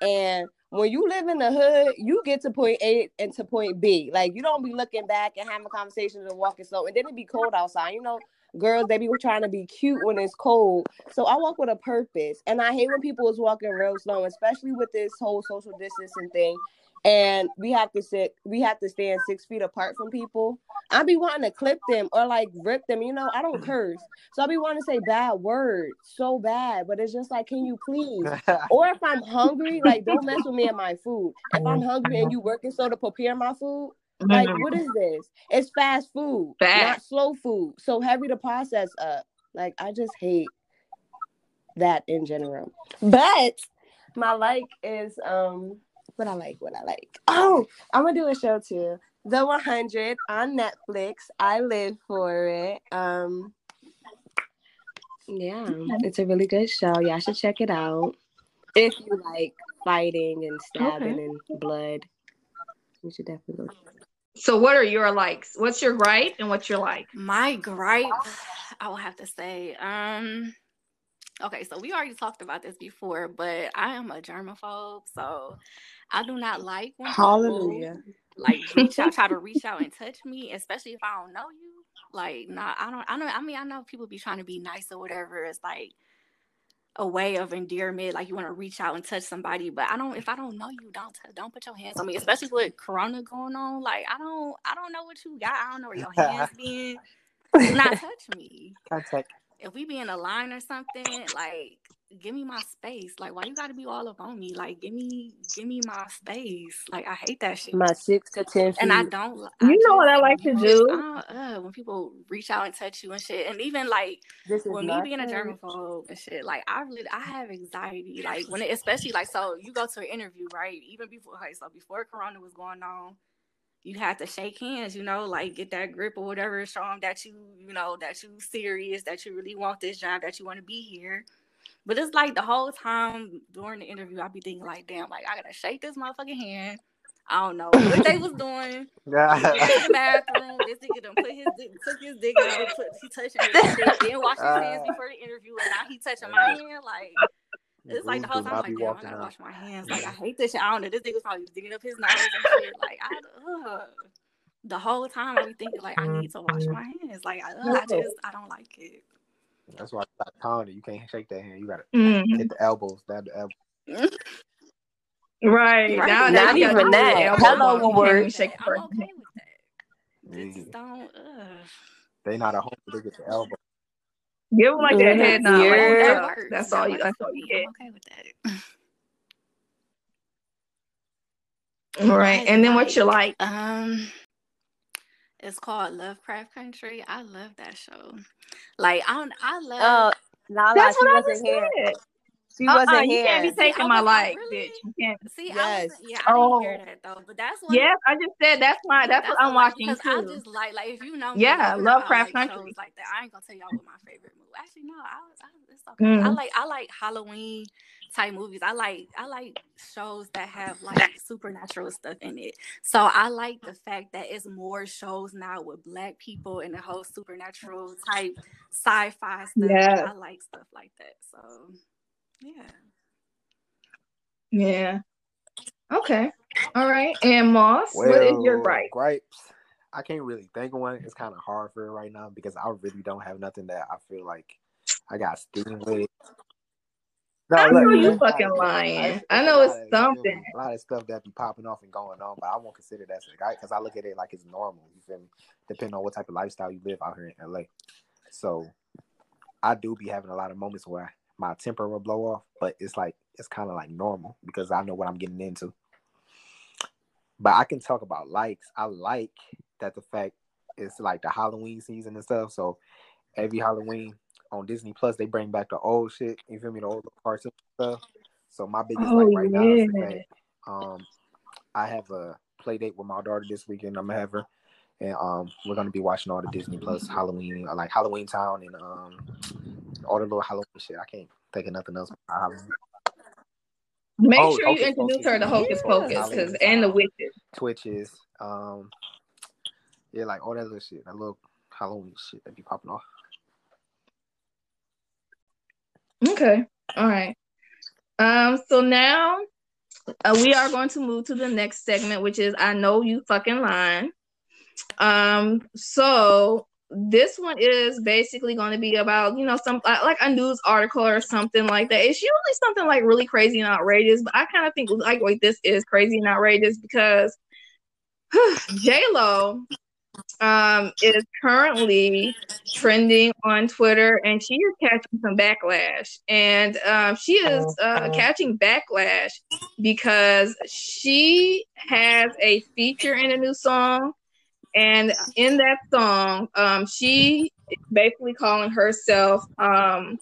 And when you live in the hood, you get to point A and to point B. Like you don't be looking back and having conversations and walking slow. And then it be cold outside. You know, girls they be trying to be cute when it's cold. So I walk with a purpose. And I hate when people is walking real slow, especially with this whole social distancing thing. And we have to sit, we have to stand six feet apart from people. I be wanting to clip them or like rip them. You know, I don't curse. So I be wanting to say bad words so bad, but it's just like, can you please? Or if I'm hungry, like don't mess with me and my food. If I'm hungry and you working so to prepare my food, like what is this? It's fast food, not slow food. So heavy to process up. Like I just hate that in general. But my like is um what I like, what I like. Oh, I'm gonna do a show too. The 100 on Netflix. I live for it. Um, yeah, it's a really good show. Y'all should check it out. If you like fighting and stabbing Okay. and blood, you should definitely go. So what are your likes? What's your gripe and what's your like? My gripe, I will have to say, um, okay, so we already talked about this before, but I am a germaphobe, so I do not like when people, Hallelujah. like reach out, try to reach out and touch me, especially if I don't know you. Like, nah, I don't, I don't. I mean, I know people be trying to be nice or whatever. It's like a way of endearment, like you want to reach out and touch somebody. But I don't. If I don't know you, don't t- don't put your hands on me, especially with Corona going on. Like, I don't, I don't know what you got. I don't know where your hands been. Do not touch me. Contact. If we be in a line or something, like give me my space. Like why you gotta be all up on me? Like give me give me my space. Like I hate that shit. My six to ten feet. and I don't li- You know what I like to do? Uh, when people reach out and touch you and shit. And even like this is with me being a thing. germaphobe and shit, like I really I have anxiety. Like when it, especially like so you go to an interview, right? Even before okay, so before Corona was going on, you had to shake hands, you know, like get that grip or whatever, show them that you, you know, that you serious, that you really want this job, that you want to be here. But it's like the whole time during the interview, I'd be thinking like, damn, like I gotta shake this motherfucking hand. I don't know what they was doing. Went to the bathroom. This nigga done put his dick, took his dick out, put, he touching his shit, then wash his hands Uh. before the interview, and now he touching my hand. Like it's like the whole time, I'm like, damn, I gotta wash my hands. Like I hate this shit. I don't know. This nigga's probably digging up his nose and shit. Like I, ugh. the whole time I be thinking like I need to wash my hands. Like I, ugh, I just I don't like it. That's why I pounded. You can't shake that hand. You gotta Mhm. hit the elbows, stab the elbow. Right. Right. Now, Not now you even do that. the elbow Hello bump. You will can't shake the I'm okay with that. They Yeah. just don't. Ugh. They not a home to get the elbow. Give them like that Mhm. head nod. Like, Yeah. what's That. That's all you. That's all you me. get. I'm okay with that. Right. And then what you like? Um, it's called Lovecraft Country. I love that show. Like I don't, I love. Oh, Lala, That's she what I wasn't here. said. She Uh-uh, wasn't you here. You can't be See, taking my was- life, really- bitch. You can't. See, I Yes. was, yeah, I didn't hear Oh. that though. But that's what. Yes, I just said that's why. That's, what I I'm watching because I just like like if you know me, Yeah, you know Lovecraft I like Country. shows like that. I ain't gonna tell y'all what my favorite movie. Actually, no, I, I it's okay. I Mm. like I like Halloween type movies. I like I like shows that have like supernatural stuff in it. So I like the fact that it's more shows now with black people and the whole supernatural type sci-fi stuff. Yes. I like stuff like that. So yeah. Yeah. Okay. All right. And Moss, what is your Well, gripe? Gripes. I can't really think of one. It's kind of hard for it right now because I really don't have nothing that I feel like I got steam with. No, I know you fucking lying. I know it's of- something. A lot of stuff that be popping off and going on, but I won't consider that a guy because I look at it like it's normal. You feel me? Depending on what type of lifestyle you live out here in LA. So I do be having a lot of moments where my temper will blow off, but it's like it's kind of like normal because I know what I'm getting into. But I can talk about likes. I like that the fact it's like the Halloween season and stuff. So every Halloween on Disney Plus, they bring back the old shit. You feel me? The old cartoon stuff. So my biggest Oh, like right now is the um I have a play date with my daughter this weekend. I'm gonna have her. And um, we're gonna be watching all the Disney Plus Halloween, uh, like Halloween Town, and um, all the little Halloween shit. I can't think of nothing else. about Halloween. Make Oh, sure you introduce Pocus. her to Hocus Yeah. Pocus, cause Halloween and the witches. Twitches, um, yeah, like all that little shit, that little Halloween shit that be popping off. Okay. All right. Um. So now uh, we are going to move to the next segment, which is I know you fucking lying. Um. So this one is basically going to be about you know some uh, like a news article or something like that. It's usually something like really crazy and outrageous, but I kind of think like wait this is crazy and outrageous because J Lo um is currently trending on Twitter, and she is catching some backlash. And um, she is uh, catching backlash because she has a feature in a new song, and in that song, um, she is basically calling herself. Um,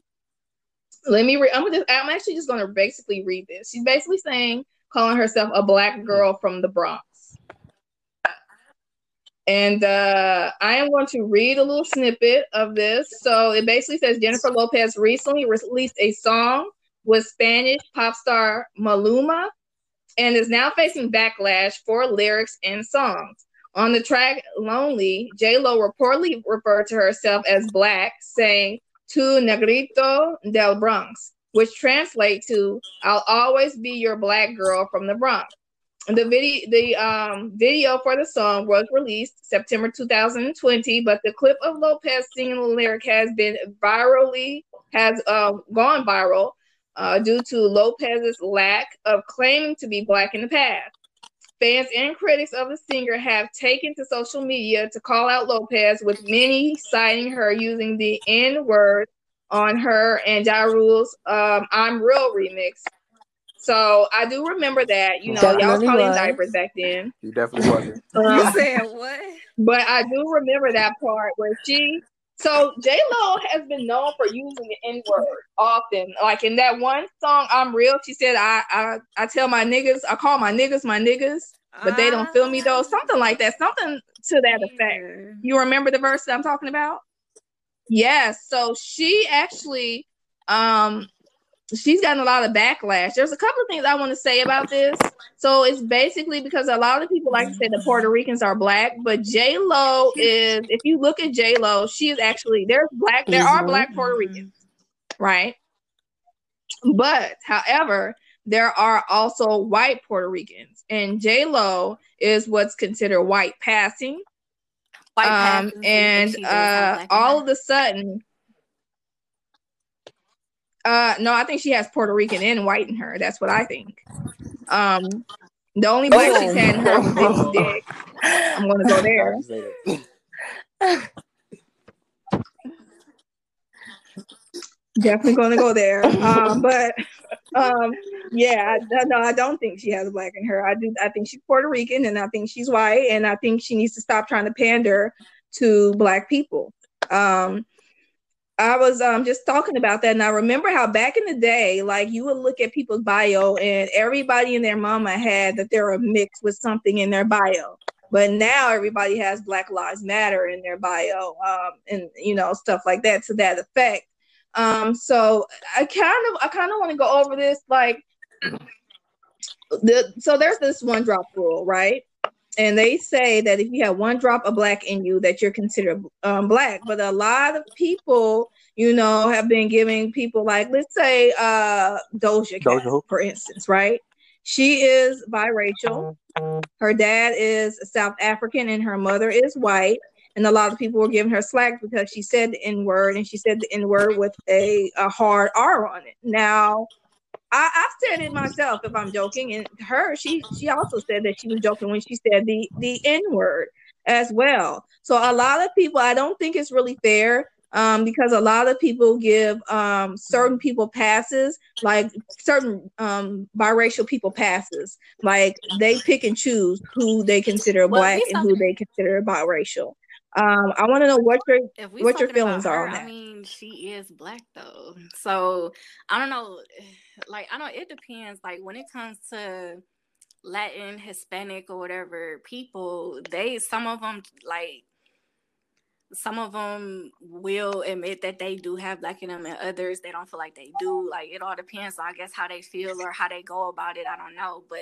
let me. Re- I'm gonna. I'm actually just gonna basically read this. She's basically saying calling herself a black girl from the Bronx. And uh, I am going to read a little snippet of this. So it basically says Jennifer Lopez recently released a song with Spanish pop star Maluma and is now facing backlash for lyrics and songs. On the track Lonely, J Lo reportedly referred to herself as black, saying, Tu negrito del Bronx, which translates to I'll always be your black girl from the Bronx. The video, the um, video for the song was released September 2020, but the clip of Lopez singing the lyric has been virally has uh, gone viral uh, due to Lopez's lack of claiming to be black in the past. Fans and critics of the singer have taken to social media to call out Lopez, with many citing her using the N word on her and Ja Rule's um, "I'm Real" remix so I do remember that. You know, definitely y'all was probably was. in diapers back then. You definitely wasn't. Um, you said what? But I do remember that part where she. So J Lo has been known for using the N word often. Like in that one song, "I'm Real," she said, "I I I tell my niggas, I call my niggas my niggas, but they don't feel me though." Something like that. Something to that effect. You remember the verse that I'm talking about? Yes. So she actually um she's gotten a lot of backlash. There's a couple of things I want to say about this. So it's basically because a lot of people like to say the Puerto Ricans are black, but J Lo is. If you look at J Lo, she is actually there's black. There are black Puerto Ricans, right? But however, there are also white Puerto Ricans, and J Lo is what's considered white passing. White um, and uh, all of a sudden uh, no, I think she has Puerto Rican and white in her. That's what I think. Um, the only black oh. she's had in her was Dick. I'm gonna go there. Definitely gonna go there. Um, but um, yeah, I, no, I don't think she has black in her. I do. I think she's Puerto Rican, and I think she's white, and I think she needs to stop trying to pander to black people. Um, I was um just talking about that, and I remember how back in the day, like you would look at people's bio, and everybody and their mama had that they're a mix with something in their bio. But now everybody has Black Lives Matter in their bio, um, and you know stuff like that to that effect. Um, so I kind of I kind of want to go over this, like the so there's this one drop rule, right? And they say that if you have one drop of black in you that you're considered um, black. But a lot of people you know have been giving people like let's say uh doja, Cat, for instance right? She is biracial. Her dad is south african and her mother is white. And a lot of people were giving her slack because she said the n word and she said the n word with a, a hard r on it. Now I, I said it myself if I'm joking, and her she she also said that she was joking when she said the the N word as well. So a lot of people, I don't think it's really fair um, because a lot of people give um, certain people passes, like certain um, biracial people passes, like they pick and choose who they consider well, black and who they consider biracial. Um, I want to know what your what your feelings her, are. I mean, she is black though, so I don't know. Like I know it depends. Like when it comes to Latin, Hispanic, or whatever people, they some of them like some of them will admit that they do have black in them and others they don't feel like they do. Like it all depends i guess how they feel or how they go about it i don't know. But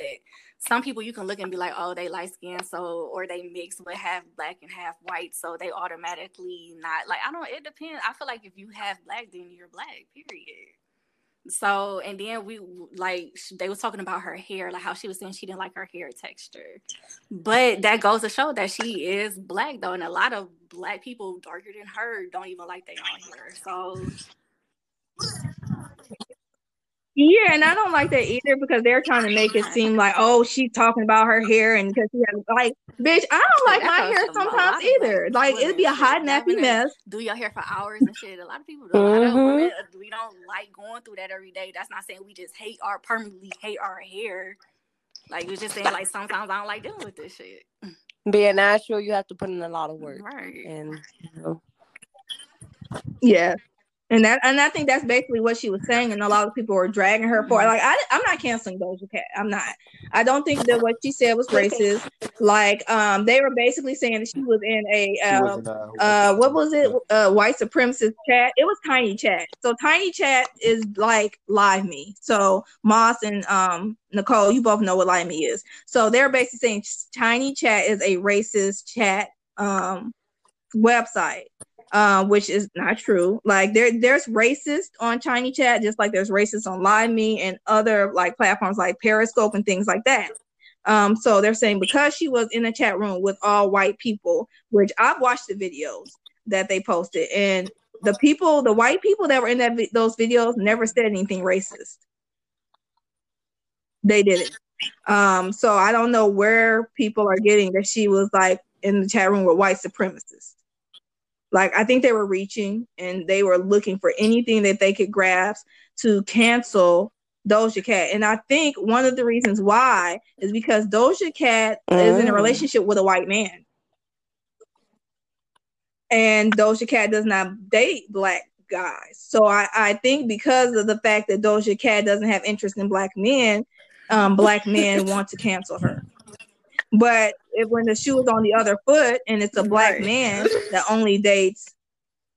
some people you can look and be like oh they light skin so or they mix with half black and half white so they automatically not like i don't it depends. I feel like if you have black then you're black period so and then we like they was talking about her hair, like how she was saying she didn't like her hair texture. But that goes to show that she is black though, and a lot of black people darker than her don't even like their own hair. So yeah, and I don't like that either because they're trying to make it seem like, oh, she's talking about her hair and because she has like, bitch, I don't like my hair sometimes either. Like it'd be a hot nappy mess. Do your hair for hours and shit. A lot of people do. Mm-hmm. we don't like going through that every day. That's not saying we just hate our permanently hate our hair. Like you're just saying, like sometimes I don't like dealing with this shit. Being natural, you have to put in a lot of work, right? And you know. yeah, And that, and I think that's basically what she was saying, and a lot of people were dragging her for. Like, I, I'm not canceling Doja Cat. I'm not. I don't think that what she said was racist. Like, um, they were basically saying that she was in a, She uh, uh, uh, what was it? Uh, white supremacist chat. It was Tiny Chat. So Tiny Chat is like Live Me. So Moss and um Nicole, you both know what Live Me is. So they're basically saying Tiny Chat is a racist chat um website uh, which is not true. Like there, there's racist on Tiny Chat, just like there's racist on Live Me and other like platforms like Periscope and things like that. Um, so they're saying because she was in a chat room with all white people, which I've watched the videos that they posted, and the people, the white people that were in that those videos, never said anything racist. They didn't. Um, so I don't know where people are getting that she was like in the chat room with white supremacists. Like I think they were reaching and they were looking for anything that they could grasp to cancel Doja Cat. And I think one of the reasons why is because Doja Cat is in a Mm. relationship with a white man. And Doja Cat does not date black guys. So I, I think because of the fact that Doja Cat doesn't have interest in black men, um, black men want to cancel her. But if when the shoe is on the other foot and it's a black Right. man that only dates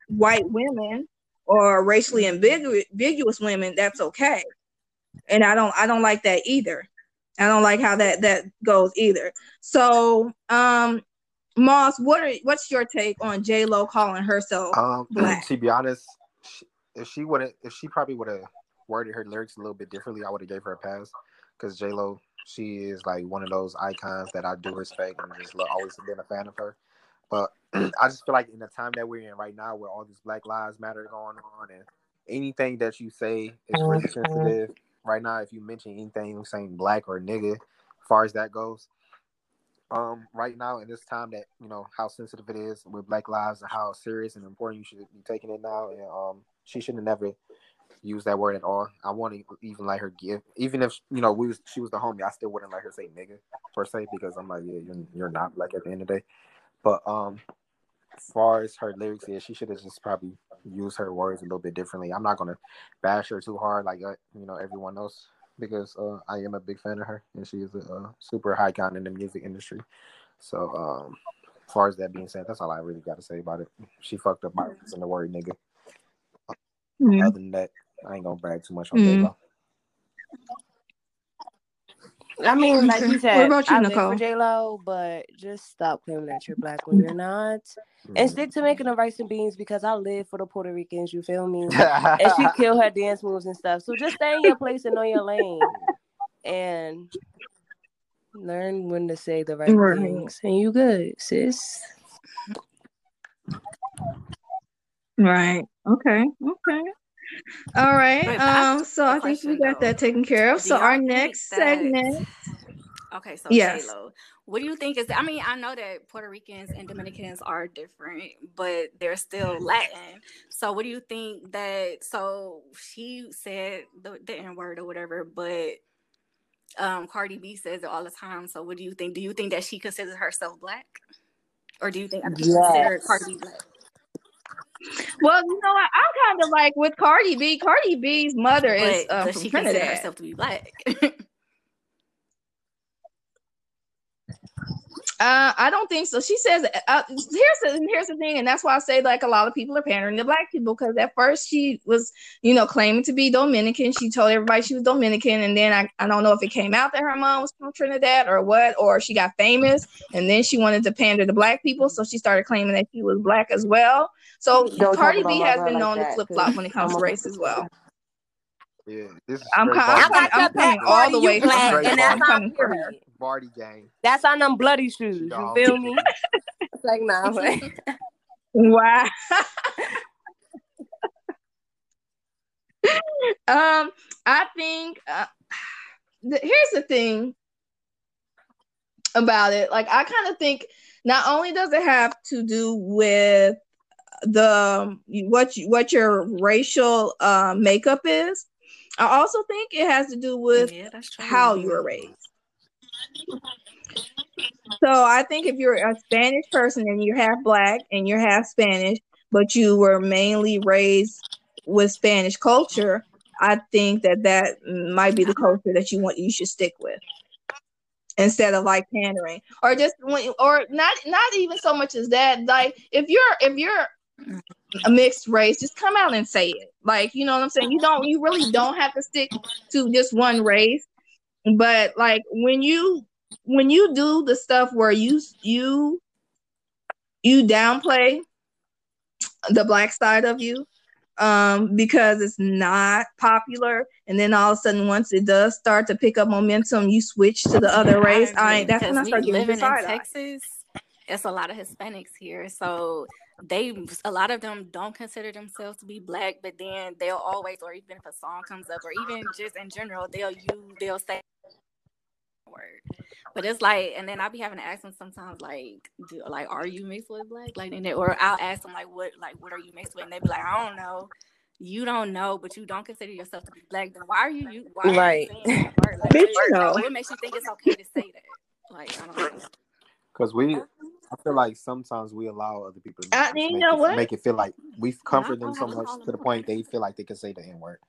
white women or racially ambigu- ambiguous women, that's okay. And I don't I don't like that either. I don't like how that that goes either. So um Moss, what are what's your take on J Lo calling herself Um, black? to be honest, she, if she would have, if she probably would have worded her lyrics a little bit differently, I would have gave her a pass. Because J Lo, she is like one of those icons that I do respect and just lo- always been a fan of her. But I just feel like in the time that we're in right now, where all this Black Lives Matter going on, and anything that you say is really sensitive. Right now, if you mention anything saying black or nigga, as far as that goes, um, right now in this time that you know how sensitive it is with Black Lives and how serious and important you should be taking it now, and um, she should have never used that word at all. I want to even let her give, even if you know we was she was the homie, I still wouldn't let her say nigga per se because I'm like, yeah, you're, you're not like at the end of the day. But um, as far as her lyrics is, she should have just probably used her words a little bit differently. I'm not gonna bash her too hard like uh, you know everyone else because uh, I am a big fan of her and she is a, uh super icon in the music industry. So um, as far as that being said, that's all I really got to say about it. She fucked up by using the word nigga. Mm. Other than that, I ain't gonna brag too much on Mm. J-Lo. I mean, like you said, What about you, I live Nicole? for J Lo, but just stop claiming that you're black when you're not, and Mm. stick to making the rice and beans because I live for the Puerto Ricans. You feel me? Mm. and she kill her dance moves and stuff. So just stay in your place and know your lane, and learn when to say the right Right. things. And you good, sis. Right. Okay. Okay. All right. Wait, but I have Um. So I think we got though. that taken care of. Do So our next that- segment. Okay, so Yes. J-Lo, what do you think is? I mean, I know that Puerto Ricans and Dominicans are different, but they're still Latin. So, what do you think that? So she said the, the N word or whatever, but um, Cardi B says it all the time. So, what do you think? Do you think that she considers herself black, or do you think I consider Yes. Cardi B black? Well, you know what? I'm kind of like with Cardi B. Cardi B's mother is But um, does from she Trinidad. herself to be black? Uh, I don't think so. She says, uh, "Here's the here's the thing," and that's why I say like a lot of people are pandering to black people because at first she was, you know, claiming to be Dominican. She told everybody she was Dominican, and then I, I don't know if it came out that her mom was from Trinidad or what, or she got famous, and then she wanted to pander to black people, so she started claiming that she was black as well. So Don't Cardi B has been like known to flip flop when it comes to race as well. Yeah, this is I'm straight kind- I Bardi, got I'm coming all the way for black, and I'm coming for her. Period. Bardi gang. That's on them bloody shoes. You Dog. feel me? It's like nah. but- Wow. um, I think uh, th- here's the thing about it. Like, I kind of think not only does it have to do with the what you, what your racial uh, makeup is, I also think it has to do with yeah, how you were raised. So I think if you're a Spanish person and you're half black and you're half Spanish, but you were mainly raised with Spanish culture, I think that that might be the culture that you want you should stick with instead of like pandering or just when or not not even so much as that like if you're if you're a mixed race just come out and say it. Like you know what i'm saying? You don't you really don't have to stick to just one race but like when you when you do the stuff where you you you downplay the black side of you um, because it's not popular. And then all of a sudden, once it does start to pick up momentum, you switch to the other race. I, I that's when I start living in Texas. It's a lot of Hispanics here, so they a lot of them don't consider themselves to be black, but then they'll always, or even if a song comes up, or even just in general, they'll use they'll say word. But it's like, and then I'll be having to ask them sometimes, like, do, like, are you mixed with black? Like, and they, or I'll ask them, like, what, like, what are you mixed with? And they be like, I don't know. You don't know, but you don't consider yourself to be black. Then why are you? you why right. Are you like, Bitch, you know. What makes you think it's okay to say that? Like, I don't know. Because we, I feel like sometimes we allow other people to I you know it, what? make it feel like we've comforted them so much to the point they feel like they can say the N word.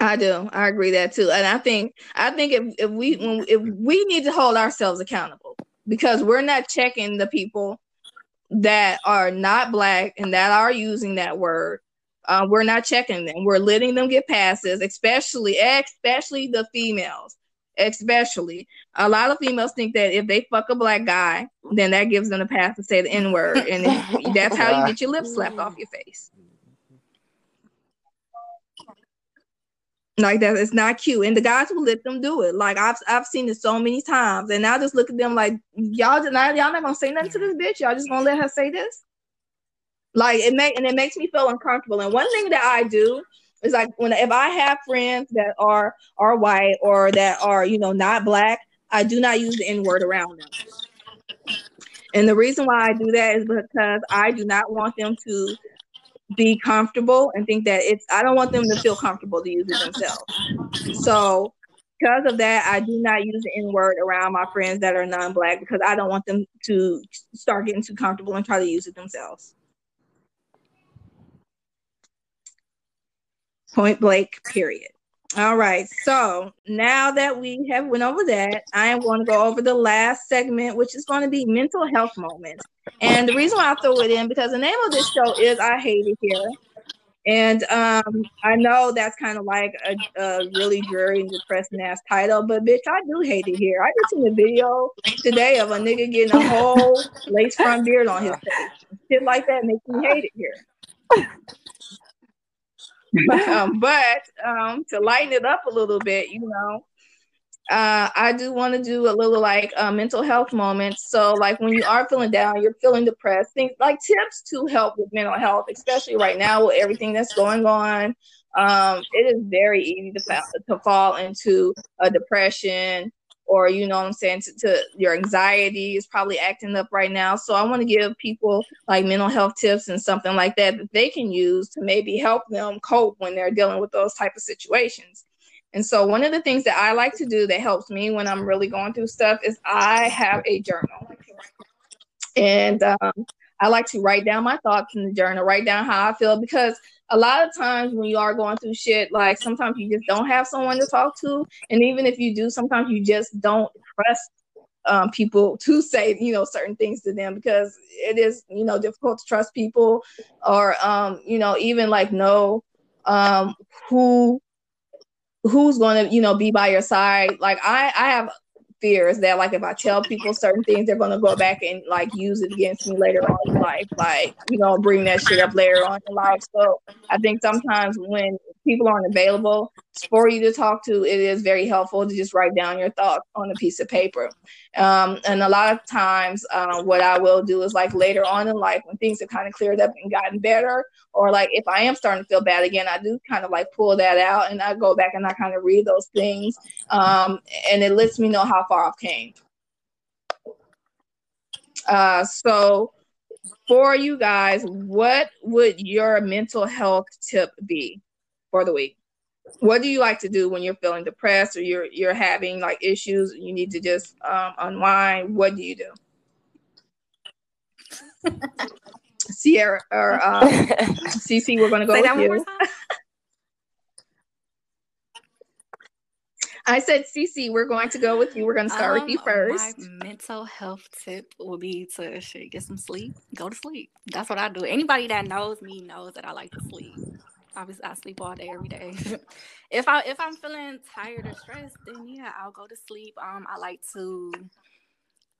I do. I agree that too. And I think I think if, if we when if we need to hold ourselves accountable because we're not checking the people that are not black and that are using that word. Uh, we're not checking them. We're letting them get passes, especially especially the females. Especially a lot of females think that if they fuck a black guy, then that gives them a pass to say the N word, and that's how you get your lips slapped off your face. Like that, it's not cute, and the guys will let them do it. Like I've I've seen it so many times, and I just look at them like y'all not y'all not gonna say nothing to this bitch. Y'all just gonna let her say this. Like it make and it makes me feel uncomfortable. And one thing that I do is like when if I have friends that are are white or that are you know not black, I do not use the N word around them. And the reason why I do that is because I do not want them to be comfortable and think that it's I don't want them to feel comfortable to use it themselves. So because of that, I do not use the N word around my friends that are non-black because I don't want them to start getting too comfortable and try to use it themselves. Point blank, period. All right. So now that we have went over that, I am going to go over the last segment, which is going to be mental health moments. And the reason why I throw it in because the name of this show is "I Hate It Here," and um, I know that's kind of like a, a, really dreary and depressing ass title, but bitch, I do hate it here. I just seen a video today of a nigga getting a whole lace front beard on his face. Shit like that makes me hate it here. Um, but um, to lighten it up a little bit, you know, uh, I do want to do a little like uh, mental health moments. So, like when you are feeling down, you're feeling depressed, things like tips to help with mental health, especially right now with everything that's going on. Um, it is very easy to, fa- to fall into a depression or you know what I'm saying to, to, your anxiety is probably acting up right now. So I want to give people like mental health tips and something like that that they can use to maybe help them cope when they're dealing with those type of situations. And so one of the things that I like to do that helps me when I'm really going through stuff is I have a journal. And um, I like to write down my thoughts in the journal, write down how I feel because a lot of times when you are going through shit, like sometimes you just don't have someone to talk to. And even if you do, sometimes you just don't trust um, people to say, you know, certain things to them because it is, you know, difficult to trust people or, um, you know, even like know um, who who's going to you know be by your side like i i have fears that like if i tell people certain things they're going to go back and like use it against me later on in life like you know bring that shit up later on in life. So i think sometimes when people aren't available for you to talk to, it is very helpful to just write down your thoughts on a piece of paper. Um, and a lot of times, uh, what I will do is like later on in life, when things have kind of cleared up and gotten better, or like if I am starting to feel bad again, I do kind of like pull that out and I go back and I kind of read those things. Um, and it lets me know how far I've came. Uh, so, for you guys, what would your mental health tip be? For the week. What do you like to do when you're feeling depressed or you're you're having like issues? You need to just um, unwind. What do you do? Sierra or um, CC, we're gonna go Say with you. I said CC, we're going to go with you. We're gonna start with you Um, first. My mental health tip would be to shit, get some sleep. Go to sleep. That's what I do. Anybody that knows me knows that I like to sleep. Obviously, I sleep all day, every day. if I if I'm feeling tired or stressed, then yeah, I'll go to sleep. Um, I like to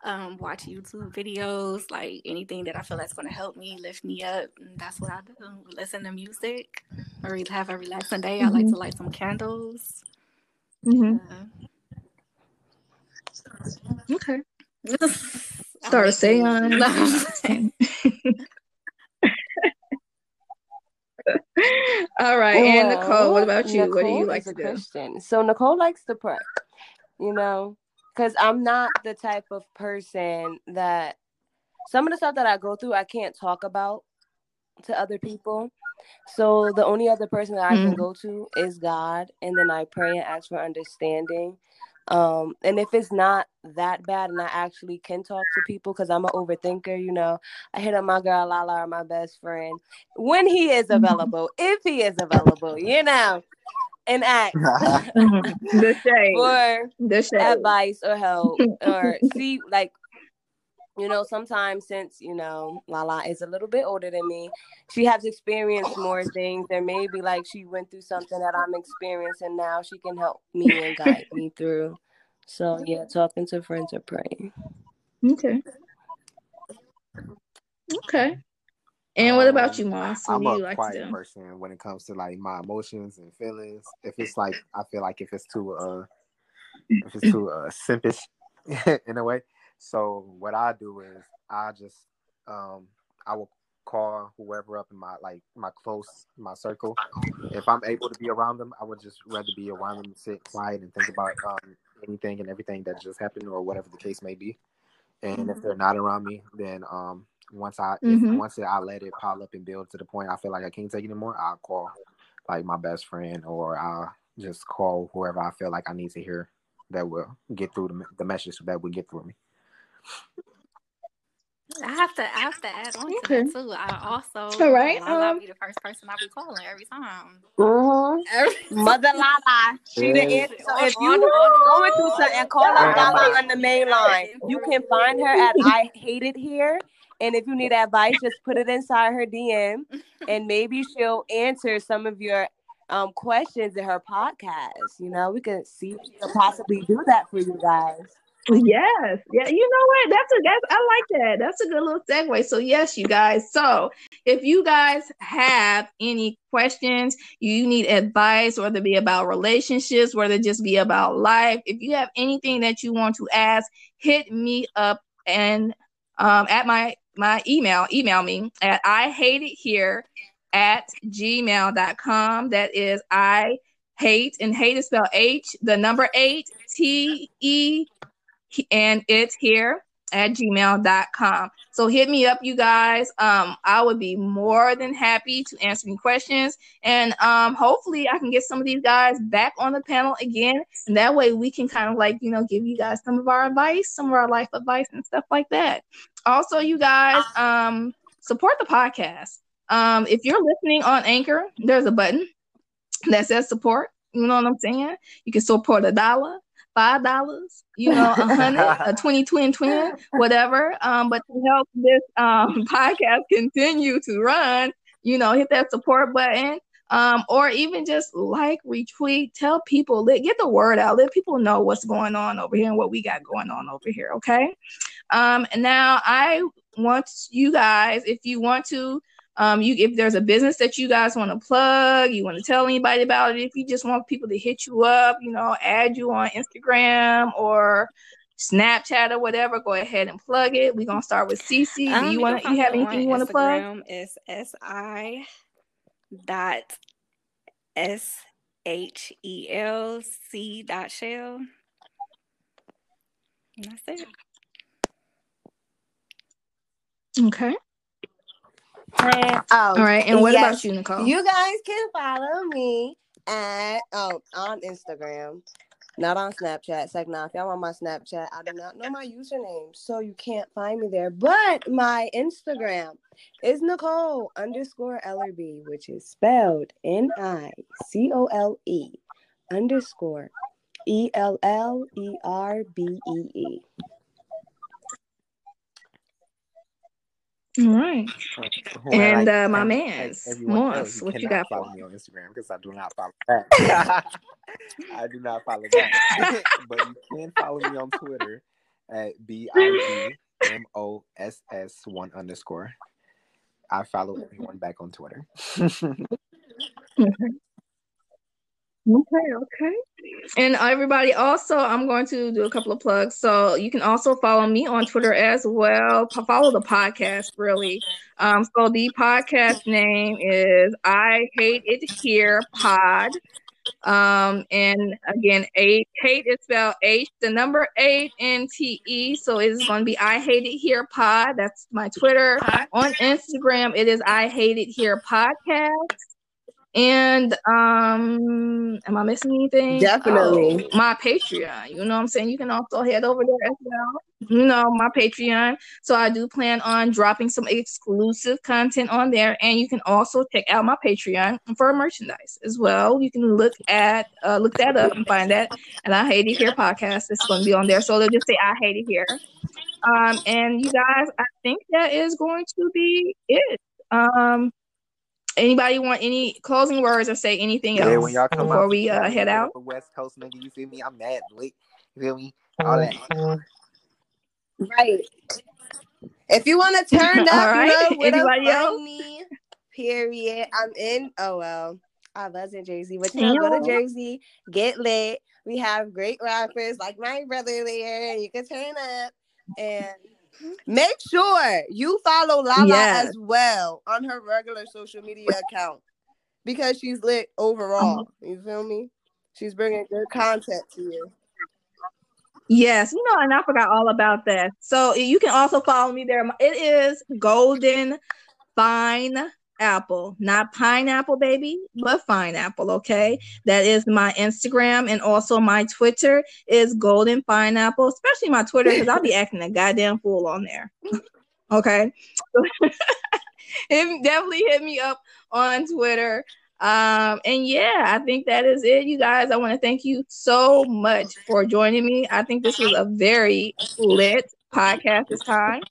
um watch YouTube videos, like anything that I feel that's gonna help me, lift me up. And that's what I do. Listen to music or have a relaxing day. I like to light some candles. Mhm. Uh, Okay. Start a seance. All right, and Nicole, what about you? what do you like to do? Christian. So Nicole likes to pray, you know, because I'm not the type of person that some of the stuff that I go through I can't talk about to other people. So the only other person that I can Mm. go to is God, and then I pray and ask for understanding. Um, and if it's not that bad, and I actually can talk to people, because I'm an overthinker, you know, I hit up my girl Lala or my best friend when he is Mhm. available, if he is available, you know, and ask. The shade. for The shade. advice or help or see like you know sometimes since you know lala is a little bit older than me she has experienced more things and maybe like she went through something that i'm experiencing now she can help me and guide me through so yeah talking to friends or praying Okay. Okay. And what about you, Moss? What I'm do a you like to quiet do? person when it comes to like my emotions and feelings. If it's like I feel like if it's too uh if it's too uh simpish in a way. So what I do is I just um I will call whoever up in my like my close my circle. If I'm able to be around them, I would just rather be around them and sit quiet and think about um anything and everything that just happened or whatever the case may be. And if they're not around me, then um once I if, Mhm. once I let it pile up and build to the point I feel like I can't take it anymore, I'll call like my best friend or I'll just call whoever I feel like I need to hear that will get through the, the message that will get through me. I have to I have to add on to Okay. that too. I also All right, Lala um, be the first person I be calling every time. mm-hmm. Every mother lala she the answer so if you the- on the- going through something call up lala on the main line you can find her at i hate it here and if you need advice just put it inside her dm and maybe she'll answer some of your um questions in her podcast you know we can see if she can possibly do that for you guys Yes. Yeah. You know what? That's a that's I like that. That's a good little segue. So yes, you guys. So if you guys have any questions, you need advice, whether it be about relationships, whether it just be about life. If you have anything that you want to ask, hit me up and um at my my email, email me at I hate it here at gmail.com. That is I hate and hate is spelled H, the number eight, T E and it's here at gmail.com. So hit me up, you guys. Um, I would be more than happy to answer any questions. And um, hopefully I can get some of these guys back on the panel again. And that way we can kind of like, you know, give you guys some of our advice, some of our life advice and stuff like that. Also, you guys, um, support the podcast. Um, if you're listening on Anchor, there's a button that says support. You know what I'm saying? You can support a dollar, five dollars, you know, a hundred, a twenty, twin, twin, whatever. Um, but to help this um podcast continue to run, you know, hit that support button. Um, or even just like, retweet, tell people, let get the word out, let people know what's going on over here and what we got going on over here. Okay. Um, and now I want you guys, if you want to um, you if there's a business that you guys want to plug, you want to tell anybody about it, if you just want people to hit you up, you know, add you on Instagram or Snapchat or whatever, go ahead and plug it. We're gonna start with. Do Um, you want you have anything you want to plug? It's S I dot S H E L C dot shell. And that's it. Okay. Oh All right. And what yes. about you, Nicole? You guys can follow me at oh on Instagram. Not on Snapchat. Second off, y'all on my Snapchat. I do not know my username, so you can't find me there. But my Instagram is Nicole underscore Ellerbee, which is spelled N I C O L E underscore E L L E R B E E. All right. And, uh, my mans, Moss, what you got for follow me on Instagram because I do not follow that. I do not follow that. but you can follow me on Twitter at B I G M O S S one underscore. I follow everyone back on Twitter. Okay, okay. Okay. And everybody, also, I'm going to do a couple of plugs. So you can also follow me on Twitter as well. Follow the podcast, really. Um, so the podcast name is I Hate It Here Pod. Um, and again, eight hate is spelled H, the number eight N T E. So it's going to be I Hate It Here Pod. That's my Twitter. On Instagram, it is I Hate It Here Podcast. And um, am I missing anything? Definitely. Oh, my Patreon. You know what I'm saying? You can also head over there as well. You know, my Patreon. So I do plan on dropping some exclusive content on there. And you can also check out my Patreon for merchandise as well. You can look at uh look that up and find that. And I hate it here podcast. It's gonna be on there. So they'll just say I hate it here. Um, and you guys, I think that is going to be it. Um anybody want any closing words or say anything Yeah, else when y'all come before out, we uh, hit head out? West Coast nigga, you feel me? I'm mad lit. You feel me? All that. Right. If you want to turn up, All right. you know, where Anybody else? me. Period. I'm in. Oh well, I wasn't Jersey, but you know, go to Jersey, get lit. We have great rappers like my brother there, you can turn up and make sure you follow Lala Yes. as well on her regular social media account because she's lit overall. Uh-huh. You feel me? She's bringing good content to you. Yes, you know, and I forgot all about that. So you can also follow me there. It is Golden Fine Apple, not pineapple, baby, but fine apple. Okay, that is my Instagram, and also my Twitter is Golden Pineapple, especially my Twitter because I'll be acting a goddamn fool on there. Okay, definitely hit me up on Twitter. Um, and yeah, I think that is it, you guys. I want to thank you so much for joining me. I think this was a very lit podcast this time.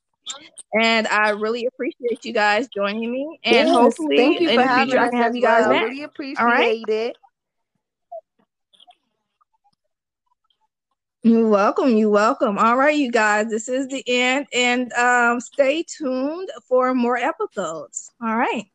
And I really appreciate you guys joining me. And Yes, hopefully thank you in for the having future I can have you guys well. back. Really appreciate right. it. You're welcome. You're welcome. All right, you guys. This is the end. And um stay tuned for more episodes. All right.